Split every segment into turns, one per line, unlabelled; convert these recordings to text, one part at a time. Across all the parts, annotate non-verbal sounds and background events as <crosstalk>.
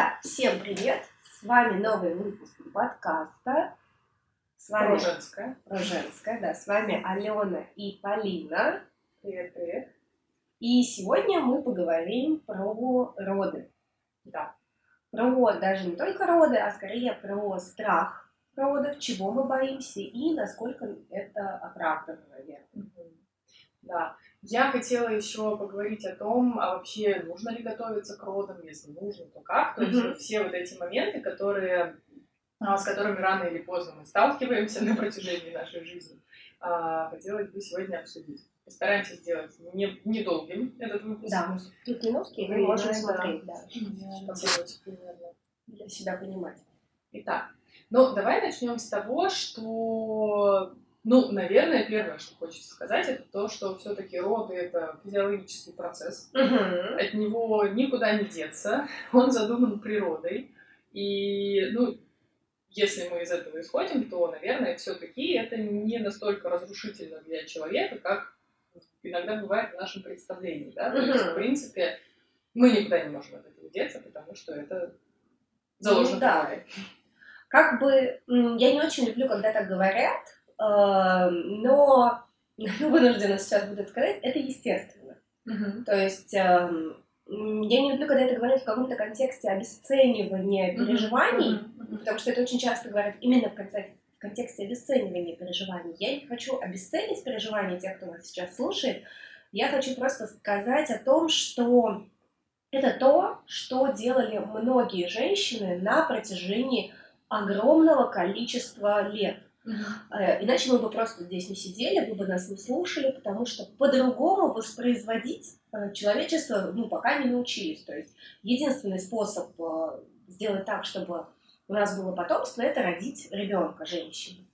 Итак, всем привет! С вами новый выпуск подкаста.
С вами... Про женское,
да. С вами Алена и Полина.
Привет, привет.
И сегодня мы поговорим про роды.
Да.
Про даже не только роды, а скорее про страх родов, чего мы боимся и насколько это оправдано, наверное.
Да. Я хотела еще поговорить о том, а вообще нужно ли готовиться к родам, если нужно, то как. То есть вот все вот эти моменты, которые, а, с которыми рано или поздно мы сталкиваемся на протяжении нашей жизни, а, хотелось бы сегодня обсудить. Постараемся сделать не, недолгим этот выпуск.
Да, тут минутки, мы можем смотреть, да.
Попробовать примерно
для себя понимать.
Итак, ну давай начнем с того, что ну, наверное, первое, что хочется сказать, это то, что все-таки роды это физиологический процесс.
Угу.
От него никуда не деться. Он задуман природой. И, ну, если мы из этого исходим, то, наверное, все-таки это не настолько разрушительно для человека, как иногда бывает в нашем представлении. Да? То есть, в принципе, мы никуда не можем от этого деться, потому что это заложено ну,
да. Как бы я не очень люблю, когда так говорят, Эм, но <laughs> вынуждена сейчас буду сказать, это естественно.
Uh-huh.
То есть эм, я не люблю, когда это говорят в каком-то контексте обесценивания переживаний, uh-huh. Uh-huh. потому что это очень часто говорят именно в контексте, в контексте обесценивания переживаний. Я не хочу обесценить переживания тех, кто нас сейчас слушает. Я хочу просто сказать о том, что это то, что делали многие женщины на протяжении огромного количества лет. Uh-huh. Иначе мы бы просто здесь не сидели, вы бы нас не слушали, потому что по-другому воспроизводить э, человечество ну, пока не научились. То есть единственный способ э, сделать так, чтобы у нас было потомство, это родить ребенка женщине.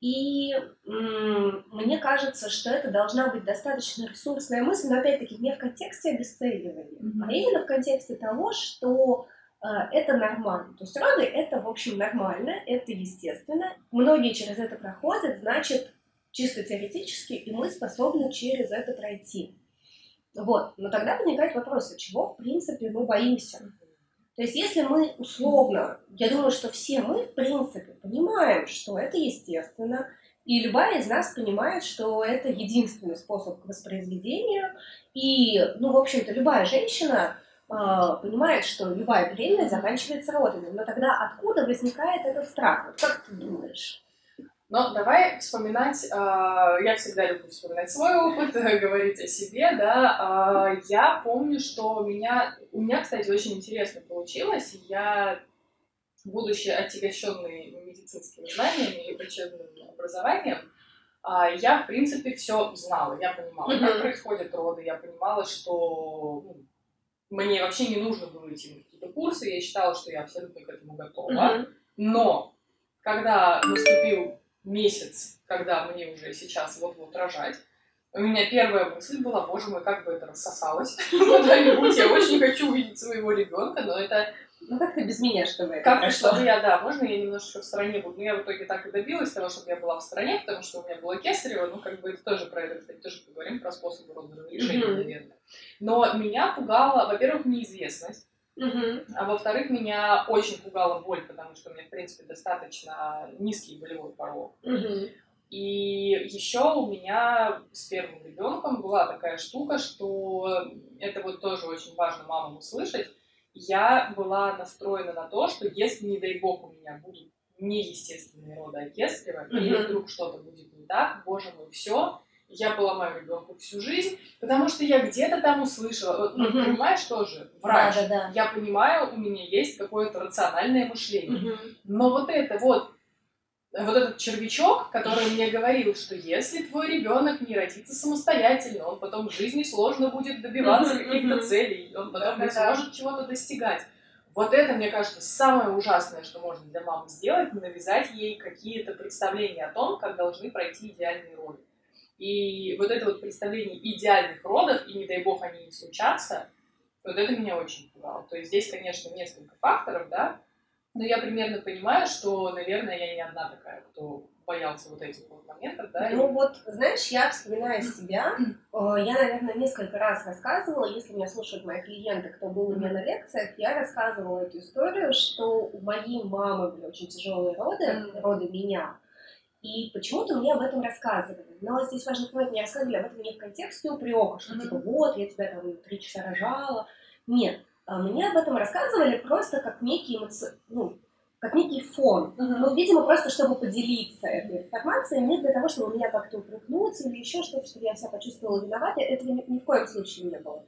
И м- мне кажется, что это должна быть достаточно ресурсная мысль, но опять-таки не в контексте обесценивания, mm-hmm. а именно в контексте того, что это нормально. То есть роды это, в общем, нормально, это естественно. Многие через это проходят, значит, чисто теоретически, и мы способны через это пройти. Вот. Но тогда возникает вопрос, а чего, в принципе, мы боимся? То есть, если мы условно, я думаю, что все мы, в принципе, понимаем, что это естественно, и любая из нас понимает, что это единственный способ к воспроизведению, и, ну, в общем-то, любая женщина а, понимает, что любая беременность заканчивается родами. Но тогда откуда возникает этот страх? Вот как ты думаешь?
Но давай вспоминать, э, я всегда люблю вспоминать свой опыт, <laughs> говорить о себе, да. Э, я помню, что у меня, у меня, кстати, очень интересно получилось. Я, будучи отягощенной медицинскими знаниями и врачебным образованием, э, я, в принципе, все знала. Я понимала, mm-hmm. как происходят роды, я понимала, что ну, мне вообще не нужно было идти на какие-то курсы, я считала, что я абсолютно к этому готова. Mm-hmm. Но когда наступил месяц, когда мне уже сейчас вот-вот рожать, у меня первая мысль была, боже мой, как бы это рассосалось <laughs> куда-нибудь. Я очень хочу увидеть своего ребенка, но это
ну как ты без меня, чтобы это
Как прошло? чтобы я, да, можно я немножко в стороне буду? Но я в итоге так и добилась того, чтобы я была в стороне, потому что у меня было кесарево, ну как бы это тоже про это, кстати, тоже поговорим, про способы разрешения, mm-hmm. наверное. Но меня пугала, во-первых, неизвестность,
mm-hmm.
а во-вторых, меня очень пугала боль, потому что у меня, в принципе, достаточно низкий болевой порог.
Mm-hmm.
И еще у меня с первым ребенком была такая штука, что это вот тоже очень важно мамам услышать, я была настроена на то, что если, не дай бог, у меня будут неестественные роды Акесарева, mm-hmm. или вдруг что-то будет не так, боже мой, все, я поломаю ребенку всю жизнь, потому что я где-то там услышала, ну, mm-hmm. понимаешь тоже, врач,
да, да, да.
я понимаю, у меня есть какое-то рациональное мышление,
mm-hmm.
но вот это вот вот этот червячок, который мне говорил, что если твой ребенок не родится самостоятельно, он потом в жизни сложно будет добиваться каких-то целей, он потом не сможет чего-то достигать. Вот это, мне кажется, самое ужасное, что можно для мамы сделать, навязать ей какие-то представления о том, как должны пройти идеальные роды. И вот это вот представление идеальных родов, и не дай бог они не случатся, вот это меня очень пугало. То есть здесь, конечно, несколько факторов, да, но я примерно понимаю, что, наверное, я не одна такая, кто боялся вот этих вот моментов, да?
Ну вот, знаешь, я вспоминаю себя, э, я, наверное, несколько раз рассказывала, если меня слушают мои клиенты, кто был у меня на лекциях, я рассказывала эту историю, что у моей мамы были очень тяжелые роды, роды меня, и почему-то мне об этом рассказывали. Но здесь важный момент, мне рассказывали об этом не в контексте упрека, что типа вот, я тебя там три часа рожала. Нет, мне об этом рассказывали просто как некий эмоци... ну, как некий фон. Uh-huh. Ну, видимо, просто чтобы поделиться этой информацией, не для того, чтобы меня как-то упрекнуть или еще что-то, чтобы я себя почувствовала виноватой, этого ни, ни в коем случае не было.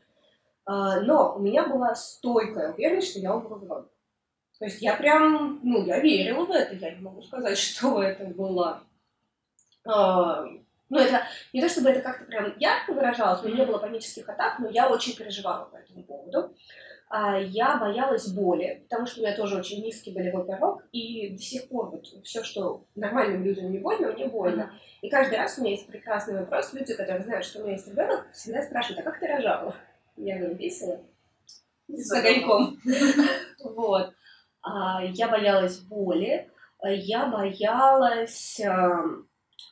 А, но у меня была стойкая уверенность, что я умру в. То есть я прям, ну, я верила в это, я не могу сказать, <laughs> что это было. А, ну, это не то, чтобы это как-то прям ярко выражалось, у меня не было панических атак, но я очень переживала по этому поводу. А, я боялась боли, потому что у меня тоже очень низкий болевой порог, и до сих пор вот все, что нормальным людям не больно, мне больно. И каждый раз у меня есть прекрасный вопрос, люди, которые знают, что у меня есть ребенок, всегда спрашивают, а как ты рожала? Я говорю, весело. С огоньком. <laughs> Вот. А, я боялась боли, я боялась,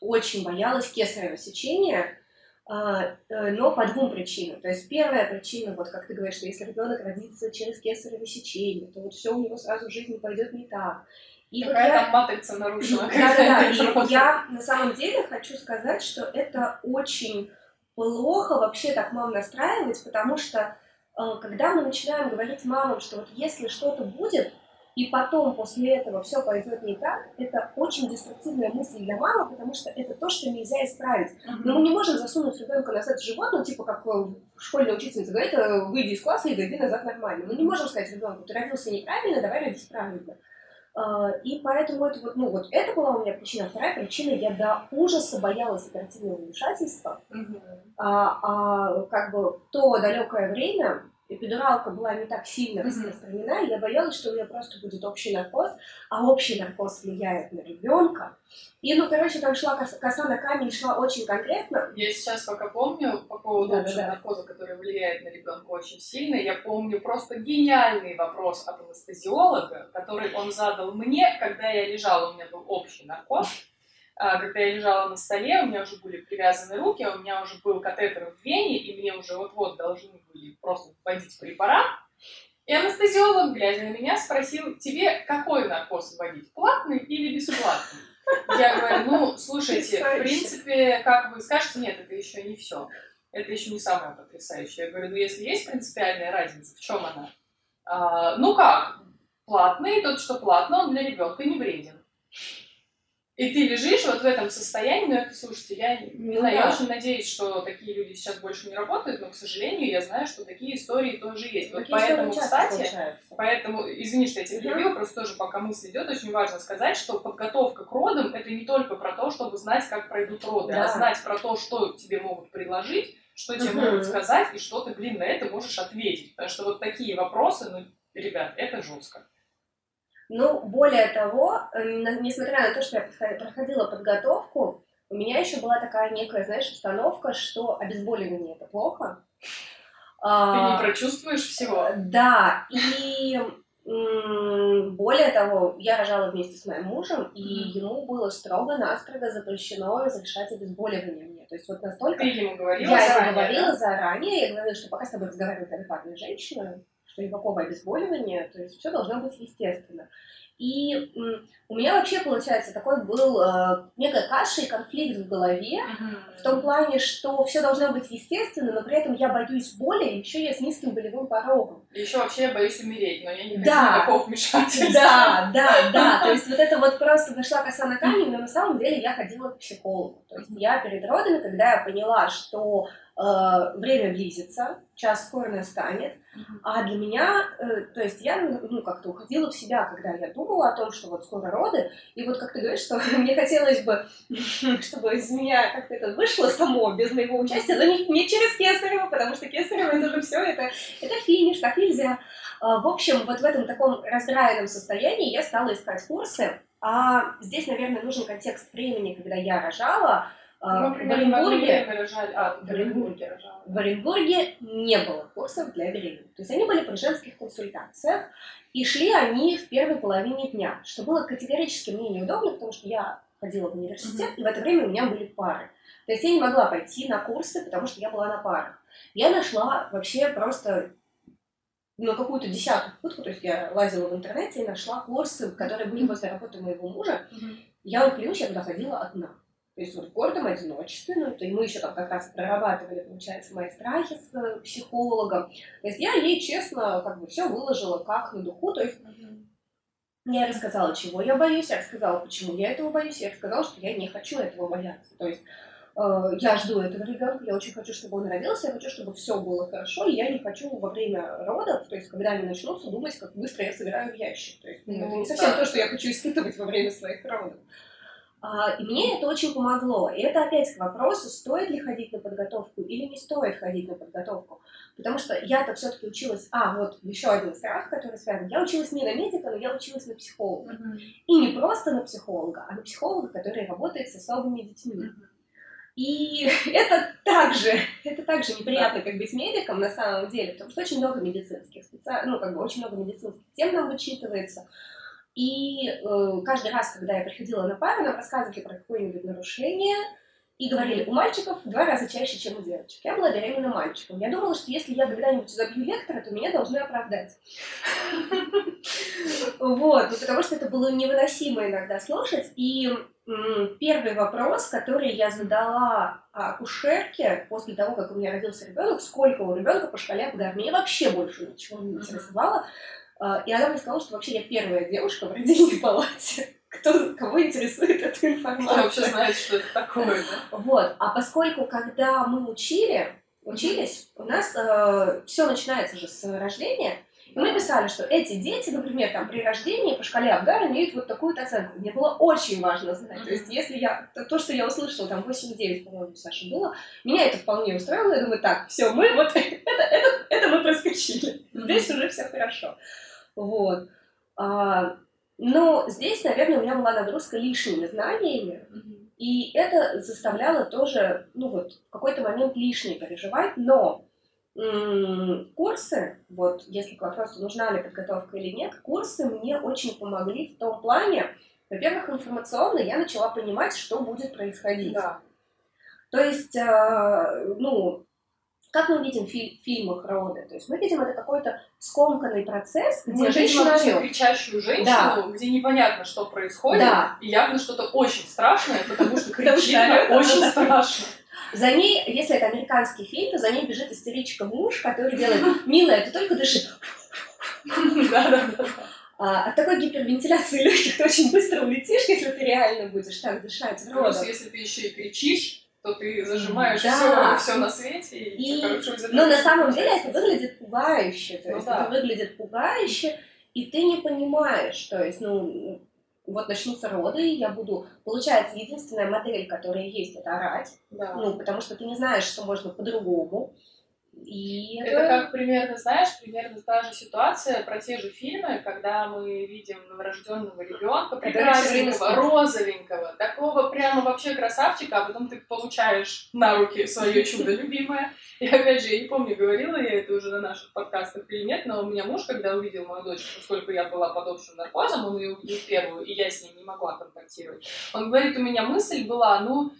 очень боялась кесарево сечения, но по двум причинам. То есть первая причина, вот как ты говоришь, что если ребенок родится через кесарево сечение, то вот все у него сразу в жизни пойдет не так.
И Какая вот я... там матрица нарушена?
Да, да, да. И я на самом деле хочу сказать, что это очень плохо вообще так мам настраивать, потому что э, когда мы начинаем говорить мамам, что вот если что-то будет, и потом после этого все пойдет не так, это очень деструктивная мысль для мамы, потому что это то, что нельзя исправить. Но мы не можем засунуть ребенка назад в живот, ну, типа, как школьная учительница говорит, «Э, выйди из класса и дойди назад нормально. Мы не можем сказать ребенку, ты родился неправильно, давай родись правильно. А, и поэтому это вот, ну вот это была у меня причина. Вторая причина, я до ужаса боялась оперативного вмешательства. Mm-hmm. А, а как бы в то далекое время эпидуралка была не так сильно распространена, я боялась, что у меня просто будет общий наркоз, а общий наркоз влияет на ребенка. И, ну, короче, там шла коса, коса на камень, шла очень конкретно.
Я сейчас пока помню по поводу да, общего да, наркоза, который влияет на ребенка очень сильно, я помню просто гениальный вопрос от анестезиолога, который он задал мне, когда я лежала, у меня был общий наркоз, когда я лежала на столе, у меня уже были привязаны руки, а у меня уже был катетер в вене, и мне уже вот-вот должны были просто вводить препарат. И анестезиолог, глядя на меня, спросил, тебе какой наркоз вводить, платный или бесплатный? Я говорю, ну, слушайте, в принципе, как вы скажете, нет, это еще не все. Это еще не самое потрясающее. Я говорю, ну, если есть принципиальная разница, в чем она? А, ну как, платный, тот, что платный, он для ребенка не вреден. И ты лежишь вот в этом состоянии, но это, слушайте, я не ну, знаю, да. я очень надеюсь, что такие люди сейчас больше не работают, но, к сожалению, я знаю, что такие истории тоже есть. Вот поэтому, кстати, случаются. поэтому, извини, что я тебя перебила, угу. просто тоже пока мысль идет, очень важно сказать, что подготовка к родам это не только про то, чтобы знать, как пройдут роды, а да. а знать про то, что тебе могут предложить, что тебе угу. могут сказать, и что ты, блин, на это можешь ответить. Потому что вот такие вопросы, ну, ребят, это жестко.
Ну, более того, несмотря на то, что я проходила подготовку, у меня еще была такая некая, знаешь, установка, что обезболивание это плохо.
Ты не а, прочувствуешь всего?
Да, и более того, я рожала вместе с моим мужем, и ему было строго-настрого запрещено разрешать обезболивание мне. То есть вот настолько...
Ты ему говорила
Я
заранее,
ему говорила да? заранее, я говорила, что пока с тобой разговаривает адекватная женщина, что никакого обезболивания, то есть все должно быть естественно. И у меня вообще, получается, такой был э, некая каша и конфликт в голове, mm-hmm. в том плане, что все должно быть естественно, но при этом я боюсь боли, и еще я с низким болевым порогом.
И еще вообще я боюсь умереть, но я не хочу да. никакого вмешательства.
Да, да, да. То есть вот это вот просто нашла коса на камень, но на самом деле я ходила к психологу. То есть я перед родами, когда я поняла, что время близится, час скоро настанет, а для меня, э, то есть я, ну, как-то уходила в себя, когда я думала о том, что вот скоро роды, и вот как ты говоришь, что <laughs> мне хотелось бы, <laughs> чтобы из меня как-то это вышло само, без моего участия, но не, не через Кесарева, потому что Кесарева это же все, это, это финиш, так нельзя. А, в общем, вот в этом таком раздраенном состоянии я стала искать курсы, а здесь, наверное, нужен контекст времени, когда я рожала,
а, в Оренбурге, а, в, Оренбурге,
в Оренбурге не было курсов для беременных. То есть они были при женских консультациях, и шли они в первой половине дня, что было категорически мне неудобно, потому что я ходила в университет, mm-hmm. и в это время у меня были пары. То есть я не могла пойти на курсы, потому что я была на парах. Я нашла вообще просто на какую-то десятую попытку, то есть я лазила в интернете и нашла курсы, которые были после работы моего мужа. Mm-hmm. Я вот клянусь, я туда ходила одна. То есть вот в гордом одиночестве, ну, это и мы еще там как раз прорабатывали, получается, мои страхи с э, психологом. То есть я ей честно как бы все выложила как на духу, то есть mm-hmm. я рассказала, чего я боюсь, я рассказала, почему я этого боюсь, я рассказала, что я не хочу этого бояться. То есть Э, я жду этого ребенка, я очень хочу, чтобы он родился, я хочу, чтобы все было хорошо, и я не хочу во время родов, то есть когда они начнутся, думать, как быстро я собираю в ящик. То есть ну, это не совсем да. то, что я хочу испытывать во время своих родов. А, и мне это очень помогло. И это опять к вопросу, стоит ли ходить на подготовку или не стоит ходить на подготовку. Потому что я-то все-таки училась, а, вот еще один страх, который связан. Я училась не на медика, но я училась на психолога. Uh-huh. И не просто на психолога, а на психолога, который работает с особыми детьми. Uh-huh. И <laughs> это также, это также неприятно, как быть медиком на самом деле, потому что очень много медицинских специалистов, ну, как бы очень много медицинских тем нам вычитывается. И э, каждый раз, когда я приходила на пару, нам рассказывали про какое-нибудь нарушение, и говорили, у мальчиков в два раза чаще, чем у девочек. Я была беременна мальчиком. Я думала, что если я когда-нибудь забью лектора, то меня должны оправдать. Вот, ну, потому что это было невыносимо иногда слушать. И первый вопрос, который я задала акушерке после того, как у меня родился ребенок, сколько у ребенка по шкале Абгар, меня вообще больше ничего не интересовало. А, и она мне сказала, что вообще я первая девушка в родильной палате <laughs> кто, кого интересует эта информация.
Кто вообще знает, что это такое, да?
Вот. А поскольку, когда мы учили, учились, у нас э, все начинается же с рождения, и мы писали, что эти дети, например, там, при рождении по шкале Абгара имеют вот такую-то оценку. Мне было очень важно знать. Mm-hmm. То есть, если я... То, то, что я услышала, там, 8-9, по-моему, Саша было, меня это вполне устроило. Я думаю, так, все, мы вот... <laughs> это, это, это мы проскочили. Mm-hmm. Здесь уже все хорошо. Вот. А, но здесь, наверное, у меня была нагрузка лишними знаниями, mm-hmm. и это заставляло тоже, ну вот, в какой-то момент лишнее переживать, но курсы, вот, если к вопросу, нужна ли подготовка или нет, курсы мне очень помогли в том плане, во-первых, информационно я начала понимать, что будет происходить. Да. То есть, э, ну, как мы видим в фи- фильмах роды? То есть мы видим это какой-то скомканный процесс,
где мы женщина видим кричащую женщину, да. где непонятно, что происходит, да. и явно что-то очень страшное, потому что <laughs> кричит очень страшно.
За ней, если это американский фильм, то за ней бежит истеричка муж, который делает «Милая, ты только дыши». <laughs> А, от такой гипервентиляции <laughs> легких ты очень быстро улетишь, если ты реально будешь так дышать.
Плюс, если ты еще и кричишь, то ты зажимаешь да. все, все на свете и, и...
короче, Но на самом деле это выглядит пугающе. То ну, есть да. это выглядит пугающе, и ты не понимаешь, то есть, ну, вот начнутся роды, и я буду... Получается, единственная модель, которая есть, это орать. Да. Ну, потому что ты не знаешь, что можно по-другому. И
это как примерно, знаешь, примерно та же ситуация про те же фильмы, когда мы видим новорожденного ребенка, прекрасненького, розовенького, такого прямо вообще красавчика, а потом ты получаешь на руки свое чудо любимое. И опять же, я не помню, говорила я это уже на наших подкастах или нет, но у меня муж, когда увидел мою дочь, поскольку я была под общим наркозом, он ее увидел первую, и я с ним не могла контактировать. Он говорит, у меня мысль была, ну,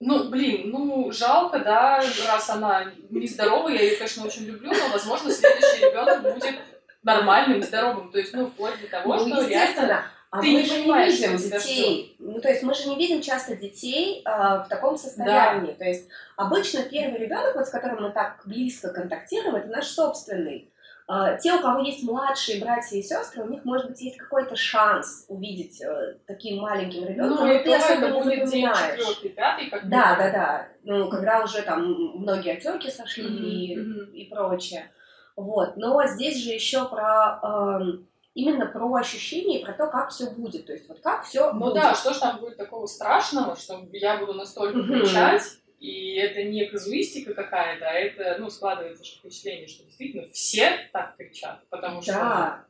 ну, блин, ну, жалко, да, раз она нездорова, я ее, конечно, очень люблю, но, возможно, следующий ребенок будет нормальным, здоровым. То есть, ну, вплоть до того, ну, что реально
а ты мы не же не видим детей. Ну, то есть мы же не видим часто детей э, в таком состоянии. Да. То есть обычно первый ребенок, вот с которым мы так близко контактируем, это наш собственный. А, те, у кого есть младшие братья и сестры, у них, может быть, есть какой-то шанс увидеть э, таким маленьким ребенком, ну, но ты особо не запоминаешь.
Четвертый, пятый, как
да, да, да. Ну, когда уже там многие отеки сошли mm-hmm. и, и прочее. Вот. Но здесь же еще про э, именно про ощущения и про то, как все будет. То есть вот как все
ну,
будет.
Ну да, что же там будет такого страшного, что я буду настолько кричать, и это не казуистика какая-то, а это, ну, складывается впечатление, что действительно все так кричат, потому что да.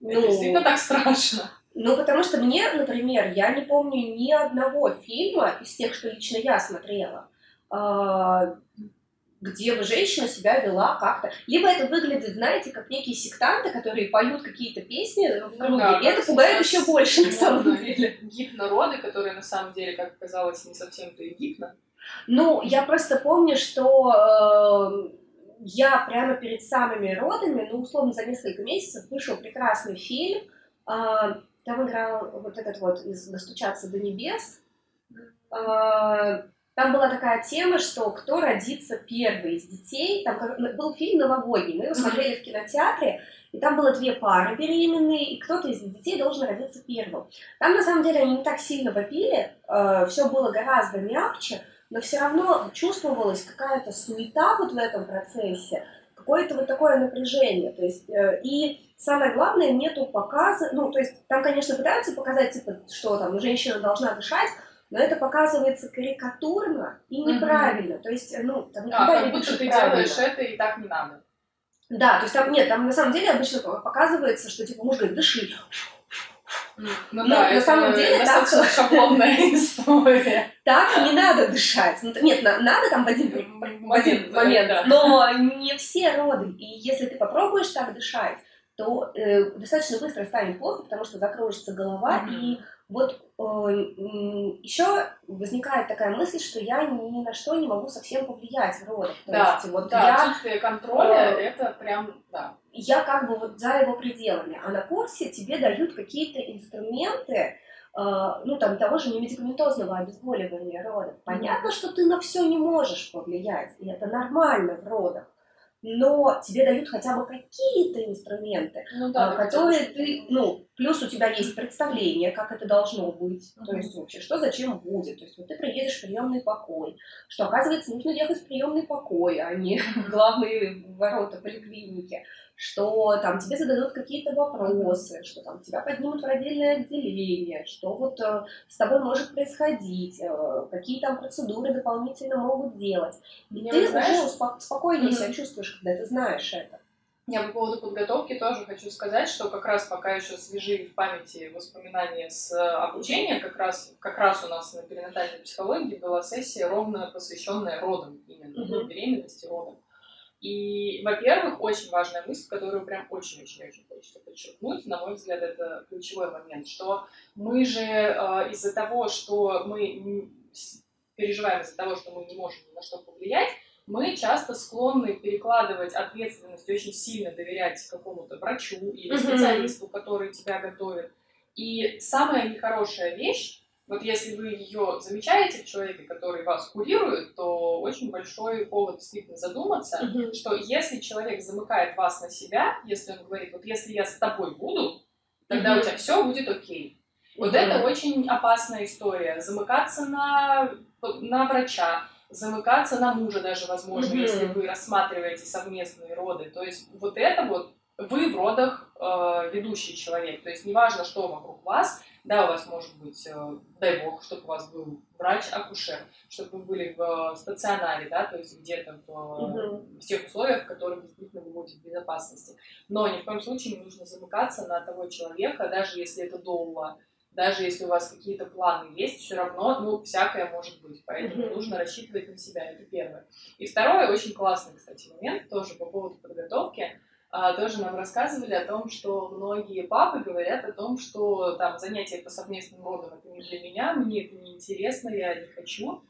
это ну, действительно так страшно.
Ну, потому что мне, например, я не помню ни одного фильма из тех, что лично я смотрела, а, где бы женщина себя вела как-то. Либо это выглядит, знаете, как некие сектанты, которые поют какие-то песни в круге, ну, да, и это пугает еще больше на самом деле.
Гипнороды, которые на самом деле, как оказалось, не совсем-то и гипно.
Ну, я просто помню, что э, я прямо перед самыми родами, ну, условно, за несколько месяцев вышел прекрасный фильм. Э, там играл вот этот вот из «Достучаться до небес». Э, там была такая тема, что кто родится первый из детей. Там был фильм новогодний, мы его смотрели в кинотеатре, и там было две пары беременные, и кто-то из детей должен родиться первым. Там, на самом деле, они не так сильно вопили, э, все было гораздо мягче, но все равно чувствовалась какая-то суета вот в этом процессе, какое-то вот такое напряжение. То есть, э, и самое главное, нету показа, ну, то есть там, конечно, пытаются показать, типа, что там женщина должна дышать, но это показывается карикатурно и неправильно. Mm-hmm. То есть, ну, там
никогда а, не как будто ты правильно. делаешь это и так не надо.
Да, то есть там нет, там на самом деле обычно показывается, что типа муж говорит, дыши.
Ну, ну да, на самом деле достаточно так, шаблонная <laughs> история.
Так не надо дышать. Ну, нет, надо там в один, в один момент, да. но не все роды. И если ты попробуешь так дышать, то э, достаточно быстро станет плохо, потому что закружится голова, mm-hmm. и вот э, еще возникает такая мысль, что я ни на что не могу совсем повлиять в родах.
То да, есть, вот да, я, отсутствие контроля, э, это прям, да.
Я как бы вот за его пределами, а на курсе тебе дают какие-то инструменты, э, ну, там, того же немедикаментозного обезболивания родов. Понятно, что ты на все не можешь повлиять, и это нормально в родах но тебе дают хотя бы какие-то инструменты, ну, да, а, которые ты, ну, плюс у тебя есть представление, как это должно быть, uh-huh. то есть вообще, что зачем будет, то есть вот ты приедешь в приемный покой, что оказывается нужно ехать в приемный покой, а не <laughs> в главные ворота поликлиники, что там тебе зададут какие-то вопросы, что там тебя поднимут в отдельное отделение, что вот э, с тобой может происходить, э, какие там процедуры дополнительно могут делать. И ты знаешь, успо- спокойнее mm-hmm. себя чувствуешь, когда ты знаешь это.
Я по поводу подготовки тоже хочу сказать, что как раз пока еще свежи в памяти воспоминания с обучения, как раз, как раз у нас на перинатальной психологии была сессия ровно посвященная родам, именно mm-hmm. беременности, родам. И, во-первых, очень важная мысль, которую прям очень-очень-очень хочется подчеркнуть, на мой взгляд, это ключевой момент, что мы же э, из-за того, что мы переживаем из-за того, что мы не можем ни на что повлиять, мы часто склонны перекладывать ответственность, очень сильно доверять какому-то врачу или специалисту, который тебя готовит. И самая нехорошая вещь вот если вы ее замечаете в человеке, который вас курирует, то очень большой повод действительно задуматься, mm-hmm. что если человек замыкает вас на себя, если он говорит, вот если я с тобой буду, тогда mm-hmm. у тебя все будет окей. Вот mm-hmm. это очень опасная история. Замыкаться на, на врача, замыкаться на мужа даже, возможно, mm-hmm. если вы рассматриваете совместные роды. То есть вот это вот вы в родах э, ведущий человек. То есть неважно, что вокруг вас, да, у вас может быть, э, дай бог, чтобы у вас был врач-акушер, чтобы вы были в стационаре, да, то есть где-то в, угу. в тех условиях, в которых действительно вы будете в безопасности. Но ни в коем случае не нужно замыкаться на того человека, даже если это доула, даже если у вас какие-то планы есть, все равно, ну, всякое может быть, поэтому mm-hmm. нужно рассчитывать на себя, это первое. И второе, очень классный, кстати, момент, тоже по поводу подготовки, тоже нам рассказывали о том, что многие папы говорят о том, что там занятия по совместным родам это не для меня, мне это не интересно, я не хочу.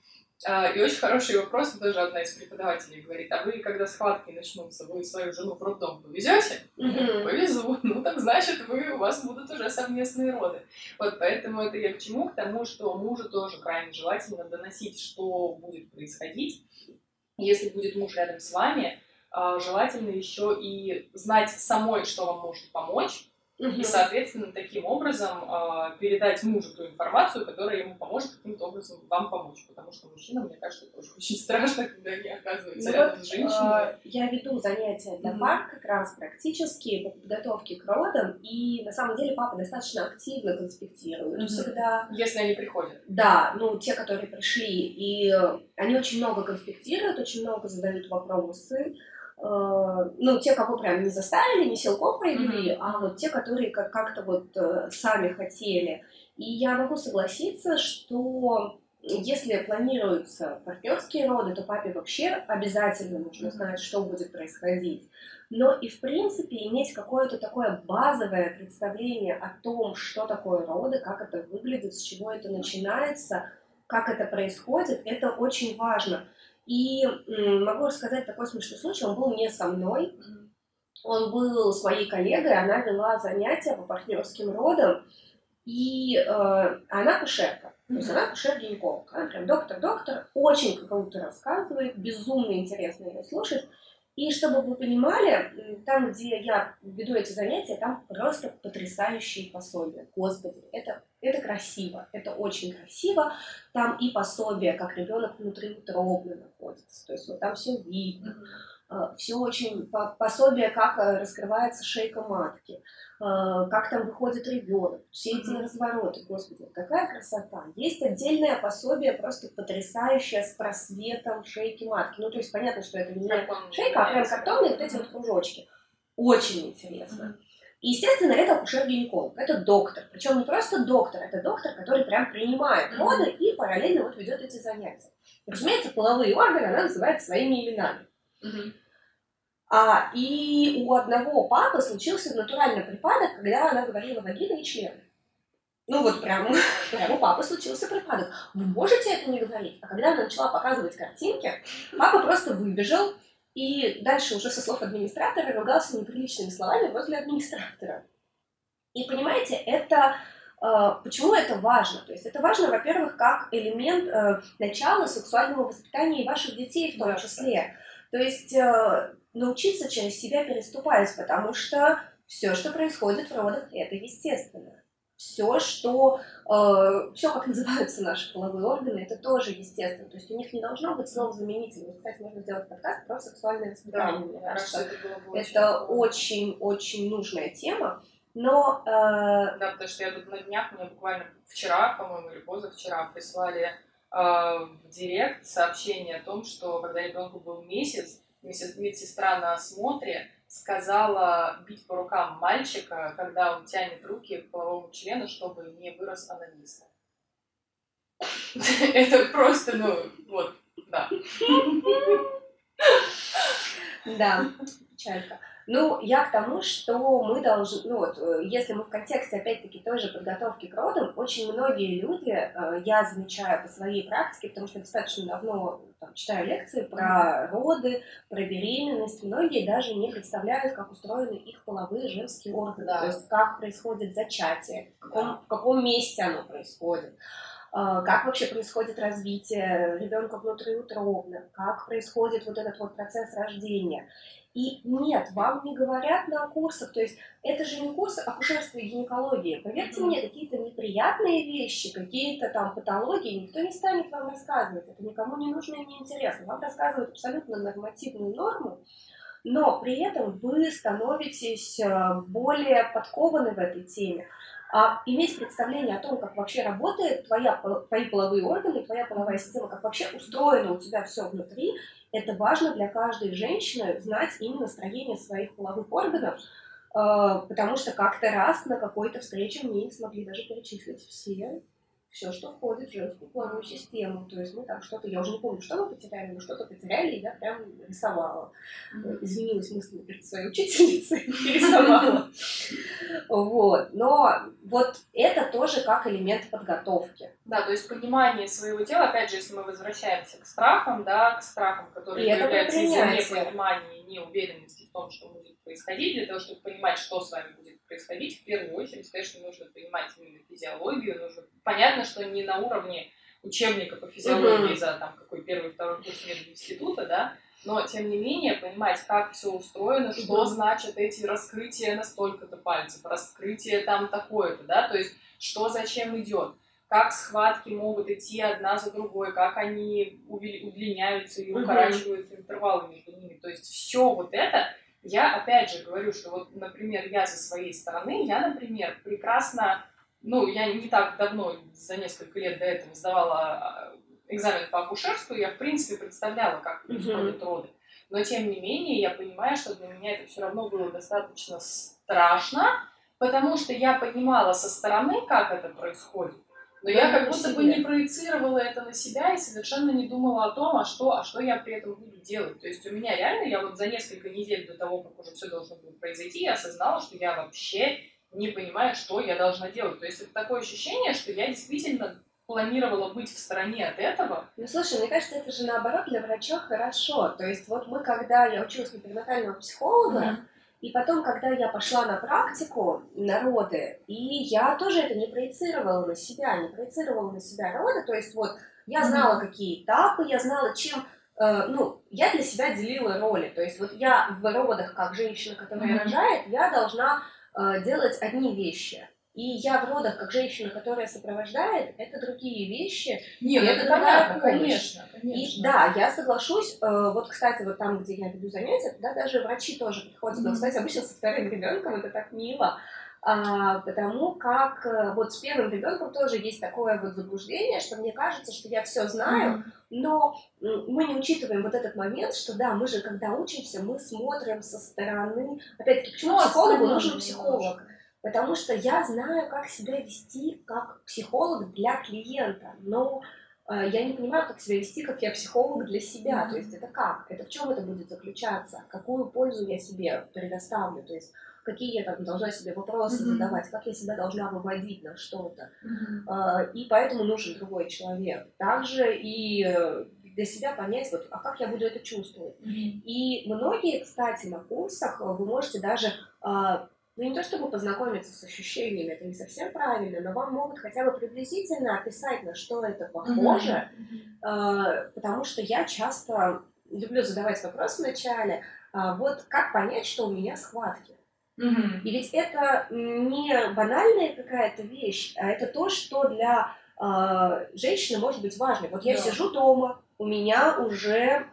А, и очень хороший вопрос, тоже одна из преподавателей говорит, а вы, когда схватки начнутся, вы свою жену в роддом повезете? Mm-hmm. Повезу. <laughs> Ну, так значит, вы, у вас будут уже совместные роды. Вот, поэтому это я к чему? К тому, что мужу тоже крайне желательно доносить, что будет происходить. Если будет муж рядом с вами, а, желательно еще и знать самой, что вам может помочь, угу. и, соответственно, таким образом э, передать мужу ту информацию, которая ему поможет каким-то образом вам помочь. Потому что мужчина, мне кажется, тоже <laughs> очень страшно, когда они оказываются ну рядом вот, с женщиной.
Э, я веду занятия для пар как раз практически по подготовке к родам, и на самом деле папа достаточно активно конспектирует mm всегда.
Если они приходят.
Да, ну, те, которые пришли, и они очень много конспектируют, очень много задают вопросы, Э, ну, те, кого прям не заставили, не силком проявили, mm-hmm. а вот те, которые как- как-то вот э, сами хотели. И я могу согласиться, что если планируются партнерские роды, то папе вообще обязательно нужно знать, что будет происходить. Но и в принципе иметь какое-то такое базовое представление о том, что такое роды, как это выглядит, с чего это начинается, как это происходит, это очень важно. И могу рассказать такой смешной случай, он был не со мной, он был своей коллегой, она вела занятия по партнерским родам, и э, она кушерка. То есть она акушер-гинеколог. Она прям доктор-доктор, очень круто рассказывает, безумно интересно ее слушать. И чтобы вы понимали, там, где я веду эти занятия, там просто потрясающие пособия. Господи, это, это красиво, это очень красиво. Там и пособия, как ребенок внутриутробно находится. То есть вот там все видно. Mm-hmm все очень пособие, как э, раскрывается шейка матки, э, как там выходит ребенок, все эти развороты, господи, какая красота. Есть отдельное пособие, просто потрясающее, с просветом шейки матки. Ну, то есть понятно, что это не шейка, а прям картонные вот эти вот кружочки. Очень интересно. И, естественно, это акушер-гинеколог, это доктор. Причем не просто доктор, это доктор, который прям принимает роды и параллельно вот ведет эти занятия. разумеется, половые органы она называет своими именами. А, и у одного папы случился натуральный припадок, когда она говорила вагина и член. Ну вот прям, прям <laughs> у папы случился припадок. Вы можете это не говорить? А когда она начала показывать картинки, папа просто выбежал и дальше уже со слов администратора ругался неприличными словами возле администратора. И понимаете, это э, почему это важно? То есть это важно, во-первых, как элемент э, начала сексуального воспитания и ваших детей в том числе. То есть э, научиться через себя переступать, потому что все, что происходит в родах, это естественно. Все, что, э, все, как <laughs> называются наши половые органы, это тоже естественно. То есть у них не должно быть слов заменителей. Кстати, можно сделать подкаст про сексуальное воспитание. Да, мне кажется, это очень-очень нужная тема. Но...
Э... Да, потому что я тут на днях, мне буквально вчера, по-моему, или позавчера прислали э, в директ сообщение о том, что когда ребенку был месяц, медсестра на осмотре сказала бить по рукам мальчика, когда он тянет руки к половому члену, чтобы не вырос анониста. <laughs> Это просто, ну, вот, да. <laughs>
Да, печалька. Ну, я к тому, что мы должны, ну вот, э, если мы в контексте, опять-таки, той же подготовки к родам, очень многие люди, э, я замечаю по своей практике, потому что достаточно давно там, читаю лекции про роды, про беременность, многие даже не представляют, как устроены их половые женские органы, да. то есть как происходит зачатие, в каком, в каком месте оно происходит как вообще происходит развитие ребенка внутриутробно, как происходит вот этот вот процесс рождения. И нет, вам не говорят на курсах, то есть это же не курсы акушерства и гинекологии. Поверьте mm-hmm. мне, какие-то неприятные вещи, какие-то там патологии никто не станет вам рассказывать. Это никому не нужно и не интересно. Вам рассказывают абсолютно нормативную норму, но при этом вы становитесь э, более подкованы в этой теме. А иметь представление о том, как вообще работает твои половые органы, твоя половая система, как вообще устроено у тебя все внутри, это важно для каждой женщины знать именно строение своих половых органов, э, потому что как-то раз на какой-то встрече мне не смогли даже перечислить все все, что входит в женскую половую систему. То есть мы там что-то, я уже не помню, что мы потеряли, но что-то потеряли, и я прям рисовала. Извинилась мысленно перед своей учительницей, <laughs> рисовала. Вот. Но вот это тоже как элемент подготовки.
Да, то есть понимание своего тела, опять же, если мы возвращаемся к страхам, да, к страхам, которые появляются из-за непонимания, неуверенности в том, что будет происходить, для того, чтобы понимать, что с вами будет происходить, в первую очередь, конечно, нужно понимать именно физиологию, нужно... Понятно, что не на уровне учебника по физиологии mm-hmm. за там какой первый, второй курс мединститута, да, но тем не менее понимать, как все устроено, mm-hmm. что значат эти раскрытия настолько-то пальцев, раскрытие там такое-то, да, то есть что зачем идет, как схватки могут идти одна за другой, как они удлиняются и укорачиваются mm-hmm. интервалы между ними, то есть все вот это я опять же говорю, что вот, например, я со своей стороны, я, например, прекрасно, ну, я не так давно, за несколько лет до этого сдавала а, экзамен по акушерству, я, в принципе, представляла, как происходят mm-hmm. роды. Но, тем не менее, я понимаю, что для меня это все равно было достаточно страшно, потому что я понимала со стороны, как это происходит. Но я как будто бы не проецировала это на себя и совершенно не думала о том, а что, а что я при этом буду делать. То есть у меня реально, я вот за несколько недель до того, как уже все должно было произойти, я осознала, что я вообще не понимаю, что я должна делать. То есть это такое ощущение, что я действительно планировала быть в стороне от этого.
Ну, слушай, мне кажется, это же наоборот для врача хорошо. То есть вот мы, когда я училась на перинатального психолога, mm-hmm. и потом, когда я пошла на практику на роды, и я тоже это не проецировала на себя, не проецировала на себя роды, то есть вот я знала, mm-hmm. какие этапы, я знала, чем э, ну, я для себя делила роли. То есть вот я в родах, как женщина, которая mm-hmm. рожает, я должна делать одни вещи. И я в родах, как женщина, которая сопровождает, это другие вещи.
Нет, ну это понятно, конечно, конечно.
И да, я соглашусь. Э, вот, кстати, вот там, где я веду занятия, туда даже врачи тоже приходят. Mm-hmm. Но, кстати, обычно со вторым ребенком это так мило. А, потому как э, вот с первым ребенком тоже есть такое вот заблуждение, что мне кажется, что я все знаю, но мы не учитываем вот этот момент, что да, мы же когда учимся, мы смотрим со стороны. Опять-таки, почему ну, психологу нужен психолог? Потому что я знаю, как себя вести как психолог для клиента, но э, я не понимаю, как себя вести, как я психолог для себя. Mm-hmm. То есть это как? Это в чем это будет заключаться? Какую пользу я себе предоставлю? То есть какие я там должна себе вопросы mm-hmm. задавать, как я себя должна выводить на что-то. Mm-hmm. Э, и поэтому нужен другой человек. Также и э, для себя понять, вот, а как я буду это чувствовать. Mm-hmm. И многие, кстати, на курсах э, вы можете даже э, ну не то чтобы познакомиться с ощущениями, это не совсем правильно, но вам могут хотя бы приблизительно описать, на что это похоже, mm-hmm. потому что я часто люблю задавать вопрос вначале, а, вот как понять, что у меня схватки. И ведь это не банальная какая-то вещь, а это то, что для э, женщины может быть важно. Вот я yeah. сижу дома, у меня уже э,